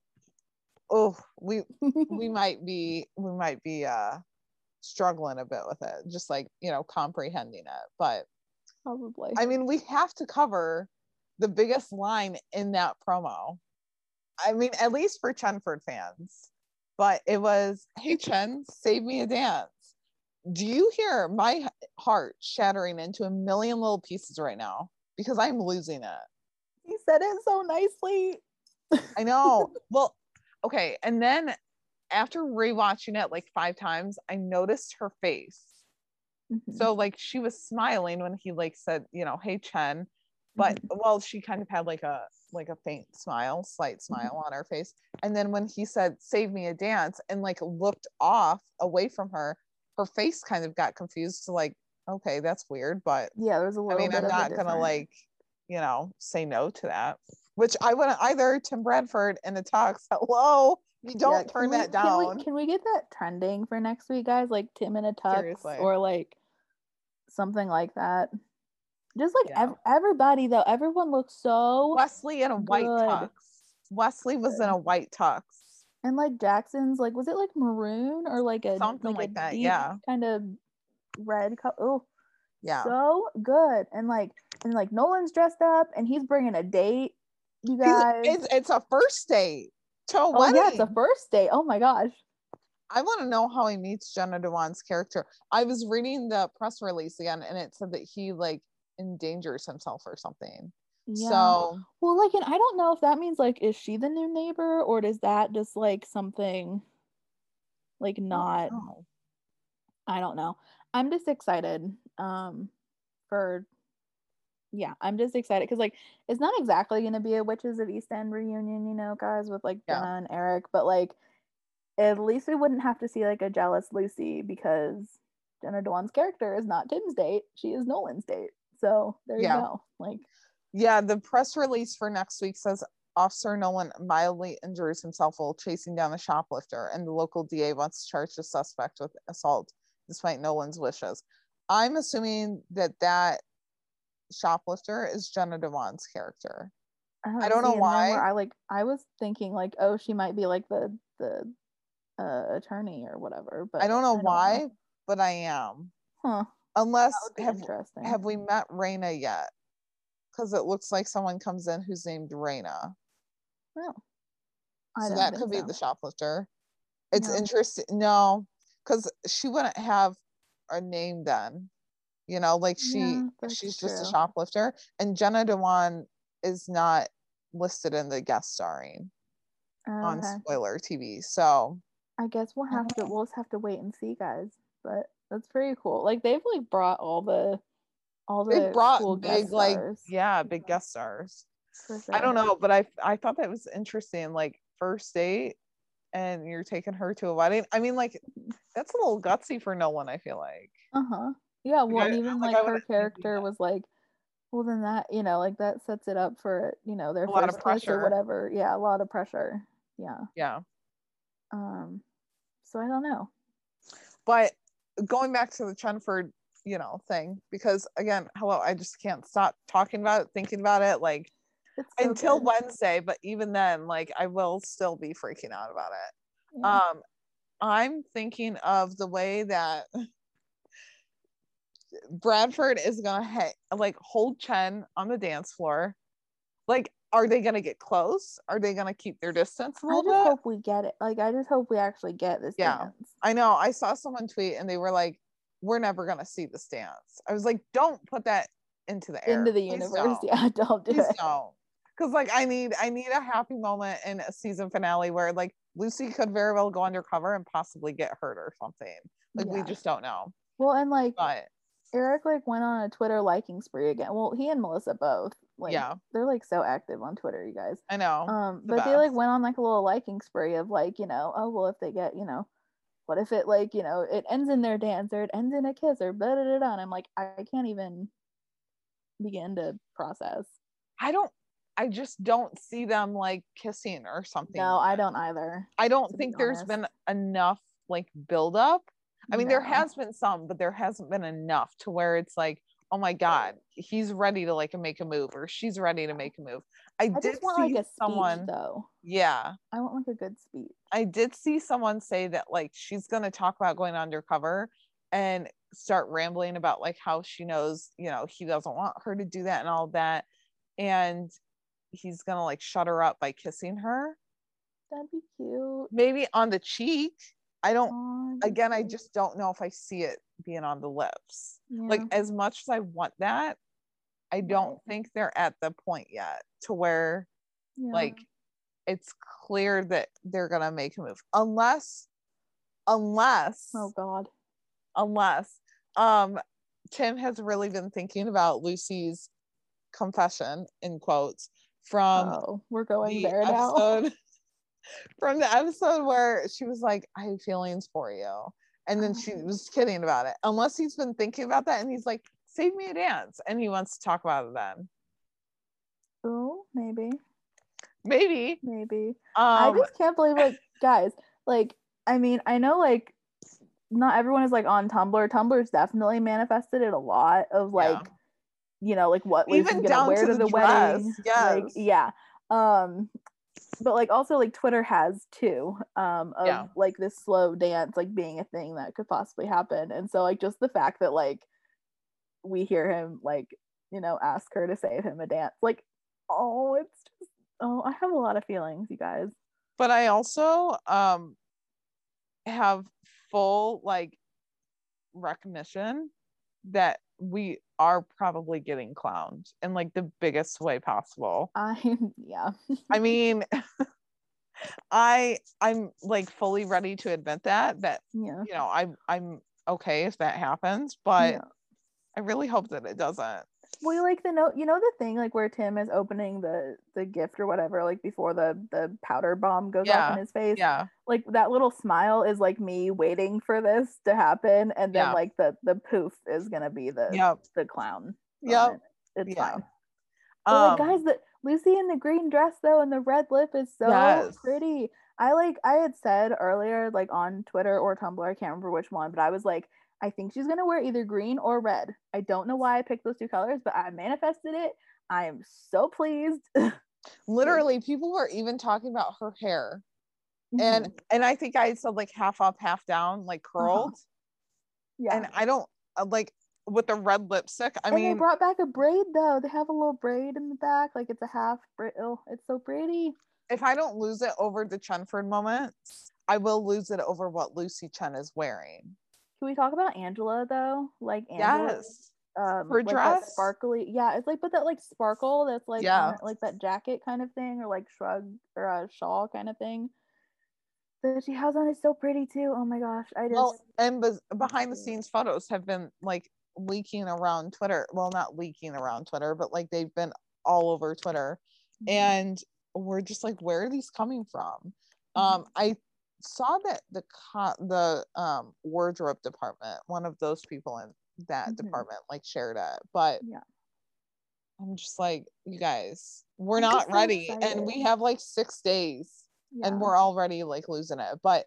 oh we we might be we might be uh struggling a bit with it just like you know comprehending it but probably. i mean we have to cover the biggest line in that promo I mean, at least for Chenford fans. But it was, hey Chen, save me a dance. Do you hear my heart shattering into a million little pieces right now? Because I'm losing it. He said it so nicely. I know. well, okay. And then after rewatching it like five times, I noticed her face. Mhm. So like she was smiling when he like said, you know, hey Chen. But well, she kind of had like a like a faint smile, slight smile on her face. And then when he said, save me a dance, and like looked off away from her, her face kind of got confused to like, okay, that's weird. But yeah, there's a a I I mean, I'm not gonna like, you know, say no to that. Which I wouldn't either. Tim Bradford in the talks. Hello, you don't Yeah, turn we- that can down. we, can we get that trending for next week, guys? Like Tim in a tux Seriously. or like something like that. Just like Yeah. ev- everybody though, everyone looks so Wesley in a white good. tux. Wesley was in a white tux. And like Jackson's like was it like maroon or like a Something like that, yeah. kind of red color. Oh, Yeah. so good. And like and like Nolan's dressed up and he's bringing a date. You guys. it's, it's a first date to a oh wedding. yeah, it's a first date. Oh my gosh. I want to know how he meets Jenna Dewan's character. I was reading the press release again, and it said that he like endangers himself or something. Yeah. So Well, like, and I don't know if that means like, is she the new neighbor or does that just like something like not? oh, I don't know. I'm just excited um for yeah, I'm just excited because like it's not exactly gonna be a Witches of East End reunion, you know, guys, with like Yeah. Jenna and Eric, but like at least we wouldn't have to see like a jealous Lucy because Jenna Dewan's character is not Tim's date, she is Nolan's date. So there Yeah. you go. Like yeah. The press release for next week says Officer Nolan mildly injures himself while chasing down a shoplifter, and the local DA wants to charge the suspect with assault despite Nolan's wishes. I'm assuming that that shoplifter is Jenna Dewan's character. I don't know see, why. I like I was thinking like, oh, she might be like the the uh, attorney or whatever. But I don't know why, but I am. Huh. Unless That would be have have we met Raina yet? Because it looks like someone comes in who's named Raina. Oh. I So that could be so. the shoplifter. It's No. interesting. No, because she wouldn't have a name then. You know, like she Yeah, she's just a shoplifter, and Jenna Dewan is not listed in the guest starring oh, on spoiler TV. So I guess we'll have to we'll just have to wait and see, guys. But that's pretty cool. Like they've like brought all the all the they brought cool big guest like stars, yeah, big guest stars. for I don't know, but I I thought that was interesting. Like first date, and you're taking her to a wedding. I mean, like that's a little gutsy for Nolan. I feel like. Uh huh. Yeah. Well, I- and I even like, like, her wouldn't think of character was like, well, then that you know, like that sets it up for you know their A lot of first kiss or whatever. Yeah, a lot of pressure. Yeah. Yeah, Um. So I don't know. but going back to the Chenford, you know, thing because again, hello, I just can't stop talking about it, thinking about it, like so until good. Wednesday. But even then, like I will still be freaking out about it. Yeah. Um, I'm thinking of the way that Bradford is gonna ha- like hold Chen on the dance floor. Like, are they gonna get close? Are they gonna keep their distance a I just bit? hope we get it. Like I just hope we actually get this Yeah. dance. I know. I saw someone tweet and they were like, "We're never gonna see this dance." I was like, "Don't put that into the air. Into the Please universe. don't. Yeah, don't do Please it. don't." Because like I need I need a happy moment in a season finale where like Lucy could very well go undercover and possibly get hurt or something. Like we just don't know. Well, and like But Eric like went on a Twitter liking spree again. Well, he and Melissa both. Like Yeah. they're like so active on Twitter, you guys. I know. Um, the but they like went on like a little liking spree of like, you know, oh well if they get, you know, what if it like, you know, it ends in their dance or it ends in a kiss or blah blah blah, blah. and I'm like, I can't even begin to process. I don't I just don't see them like kissing or something. No, I don't either. I don't to be think there's been enough like build up. I mean, there has been some, but there hasn't been enough to where it's like, oh my god, he's ready to like make a move or she's ready to make a move. I, I did just want see like a speech someone. though. Yeah, I want like a good speech. I did see someone say that like she's gonna talk about going undercover and start rambling about like how she knows, you know, he doesn't want her to do that and all that, and he's gonna like shut her up by kissing her. That'd be cute. Maybe on the cheek. I don't that'd again, I just don't know if I see it being on the lips. Yeah. Like as much as I want that, I don't think they're at the point yet to where Yeah. like it's clear that they're gonna make a move. Unless unless oh god. unless um Tim has really been thinking about Lucy's confession in quotes from oh, we're going the there now. episode from the episode where she was like, I have feelings for you. And then she Oh. was kidding about it. Unless he's been thinking about that and he's like, save me a dance. And he wants to talk about it then. Oh, maybe, Maybe. maybe. I Um just can't believe like guys, like I mean, I know like not everyone is like on Tumblr. Tumblr's definitely manifested it a lot of like Yeah. you know, like what Lucy's Even down wear to to the the, wedding. dress, Like yeah. Um but like also like Twitter has too, um, of Yeah. like this slow dance like being a thing that could possibly happen. And so like just the fact that like we hear him like, you know, ask her to save him a dance, like, oh, it's just oh, I have a lot of feelings, you guys. but I also um have full like recognition that we are probably getting clowned in like the biggest way possible. I'm yeah. I mean I I'm like fully ready to admit that that Yeah. you know I'm I'm okay if that happens, but yeah. I really hope that it doesn't. Well, like the note, you know the thing like where Tim is opening the the gift or whatever, like before the the powder bomb goes off in his face. Yeah. Like that little smile is like me waiting for this to happen, and then Yeah. like the the poof is gonna be the Yep. the clown. Yep. moment. It's Yeah. fine. But like Um, guys, the Lucy in the green dress though, and the red lip is so Yes. pretty. I like I had said earlier, like on Twitter or Tumblr, I can't remember which one, but I was like, I think she's gonna wear either green or red. I don't know why I picked those two colors, but I manifested it. I am so pleased. literally people were even talking about her hair. And Mhm. and I think I said like half up, half down, like curled. yeah, And I don't uh, like with the red lipstick. I and they brought back a braid though. They have a little braid in the back, like it's a half braid. Oh, it's so pretty. if I don't lose it over the Chenford moment, I will lose it over what Lucy Chen is wearing. Can we talk about Angela though? Like Angela, Yes. um, Her like dress? sparkly. Yeah, it's like but that like sparkle that's like Yeah. on like that jacket kind of thing, or like shrug or a shawl kind of thing that she has on is so pretty too. Oh my gosh, I just Well, and bes- behind the scenes photos have been like leaking around Twitter. Well, not leaking around Twitter, but like they've been all over Twitter. Mhm. And we're just like, where are these coming from? Mhm. Um, I saw that the co- the um wardrobe department, one of those people in that Mhm. department, like shared it, but Yeah. I'm just like, you guys, we're I'm not so ready, and we have like six days, and we're already like losing it. But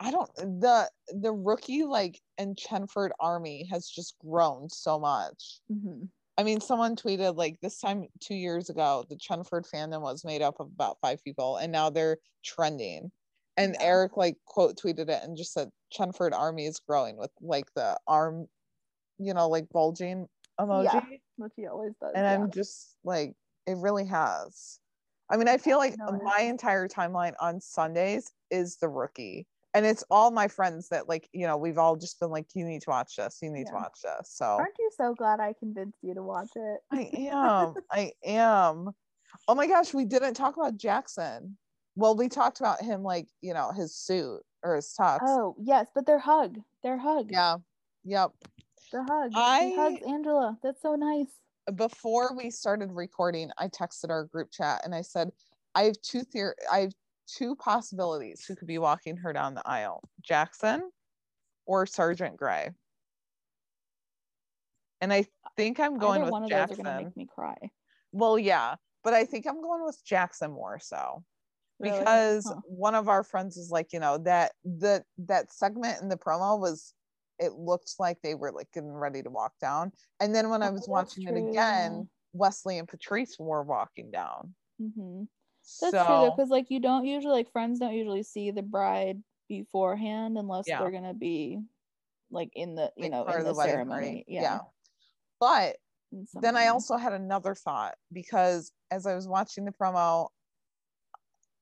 I don't the the rookie like and Chenford army has just grown so much. Mhm. I mean, someone tweeted like this time two years ago, the Chenford fandom was made up of about five people, and now they're trending. And Yeah. Eric like quote tweeted it and just said Chenford army is growing with like the arm, you know, like bulging emoji. Yeah, which he always does. And yeah. I'm just like, it really has. I mean, I feel like No, my entire timeline on Sundays is the rookie. And it's all my friends that like, you know, we've all just been like, you need to watch this, you need to watch this. So Aren't you so glad I convinced you to watch it? I am. I am. Oh my gosh, we didn't talk about Jackson. Well, we talked about him like, you know, his suit or his tux. Oh yes, but their hug, their hug, Yeah. Yep. the hug. I- he hugs Angela. That's so nice. Before we started recording, I texted our group chat and I said, I have two theor- I have two possibilities who could be walking her down the aisle. Jackson or Sergeant Grey. And I think I'm going Either with one of Jackson. those are gonna make me cry. Well, yeah, but I think I'm going with Jackson more so. Really? because Huh. one of our friends was like you know that the that segment in the promo was it looked like they were like getting ready to walk down and then when i Oh, was that's watching it again wesley and patrice were walking down hmm That's so true because like you don't usually like friends don't usually see the bride beforehand unless Yeah. they're gonna be like in the you like, know in of the, ceremony. party. Yeah. but then i also had another thought because as i was watching the promo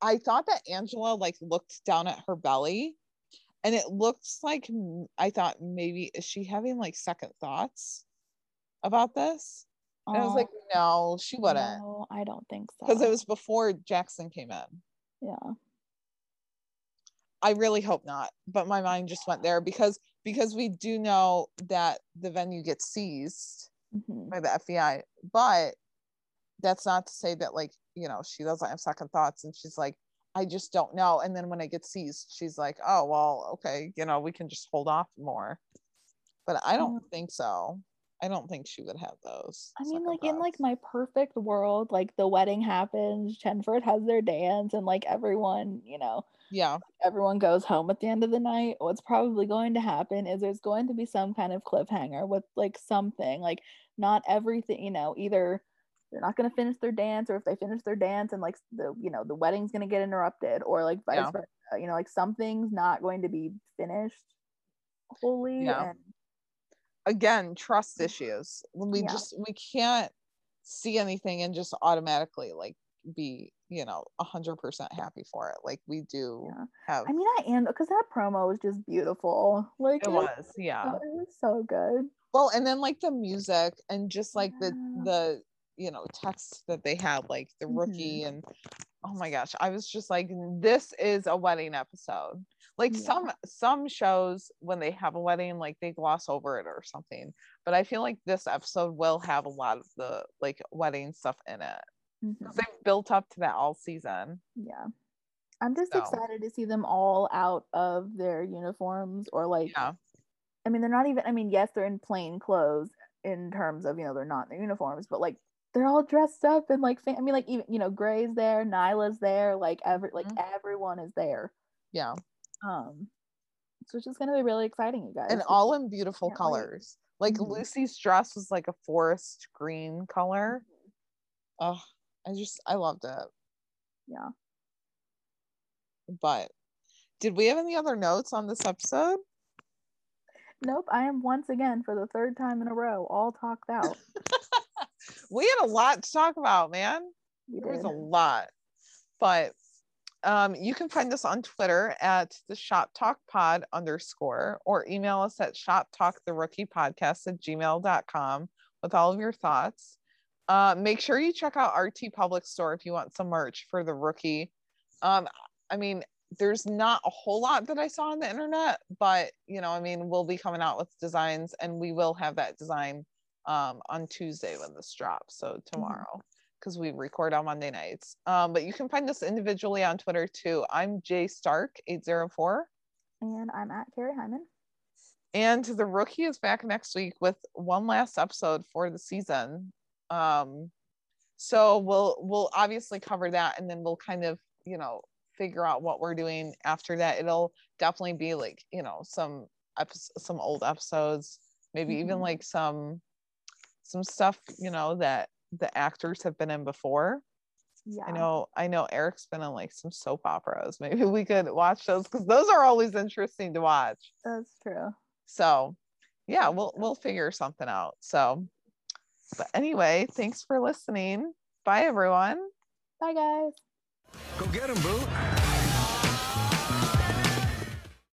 I thought that Angela like looked down at her belly and it looks like I thought maybe is she having like second thoughts about this? And I was like, no, she wouldn't. No, I don't think so. Because it was before Jackson came in. Yeah. I really hope not. But my mind just went there because because we do know that the venue gets seized mm-hmm. by the FBI. But that's not to say that like, you know, she doesn't have second thoughts and she's like, I just don't know. And then when I get seized, she's like, oh well, okay, you know, we can just hold off more. But I don't mm. think so. I don't think she would have those. I mean, like thoughts. in like my perfect world, like the wedding happens, Chenford has their dance, and like everyone, you know, yeah, everyone goes home at the end of the night. What's probably going to happen is there's going to be some kind of cliffhanger with like something, like not everything, you know, either they're not going to finish their dance, or if they finish their dance and like the, you know, the wedding's going to get interrupted, or like vice yeah. versa, you know, like something's not going to be finished wholly. Yeah. And again trust mm. issues we yeah. just we can't see anything and just automatically like be you know 100% happy for it like we do yeah. have i mean i am because that promo was just beautiful like it was yeah it was so good well and then like the music and just like the the you know text that they had like the rookie mm-hmm. and oh my gosh i was just like this is a wedding episode like yeah. some some shows when they have a wedding like they gloss over it or something but i feel like this episode will have a lot of the like wedding stuff in it mm-hmm. they've built up to that all season yeah i'm just so. excited to see them all out of their uniforms or like yeah. i mean they're not even i mean yes they're in plain clothes in terms of you know they're not in their uniforms but like they're all dressed up and like i mean like even you know grey's there nyla's there like every like mm-hmm. everyone is there yeah um, so it's just gonna be really exciting, you guys. And all in beautiful colors. Wait. Like mm-hmm. Lucy's dress was like a forest green color. Oh, I just I loved it. Yeah. But did we have any other notes on this episode? Nope. I am once again for the third time in a row all talked out. we had a lot to talk about, man. There was a lot. But um, you can find us on Twitter at the Shop Talk Pod underscore or email us at Shop Talk the Rookie Podcast at gmail.com with all of your thoughts. Uh, make sure you check out RT Public Store if you want some merch for the rookie. Um, I mean, there's not a whole lot that I saw on the internet, but you know, I mean, we'll be coming out with designs and we will have that design um, on Tuesday when this drops. So mm-hmm. tomorrow. Mm-hmm because we record on Monday nights. Um, but you can find us individually on Twitter too. I'm Jay Stark, 804. And I'm at Carrie Hyman. And the rookie is back next week with one last episode for the season. Um, so we'll we'll obviously cover that and then we'll kind of, you know, figure out what we're doing after that. It'll definitely be like, you know, some episodes, some old episodes, maybe mm-hmm. even like some some stuff, you know, that the actors have been in before. Yeah. I know I know Eric's been in like some soap operas. Maybe we could watch those because those are always interesting to watch. That's true. So yeah, we'll we'll figure something out. So but anyway, thanks for listening. Bye everyone. Bye guys. Go get them, boo.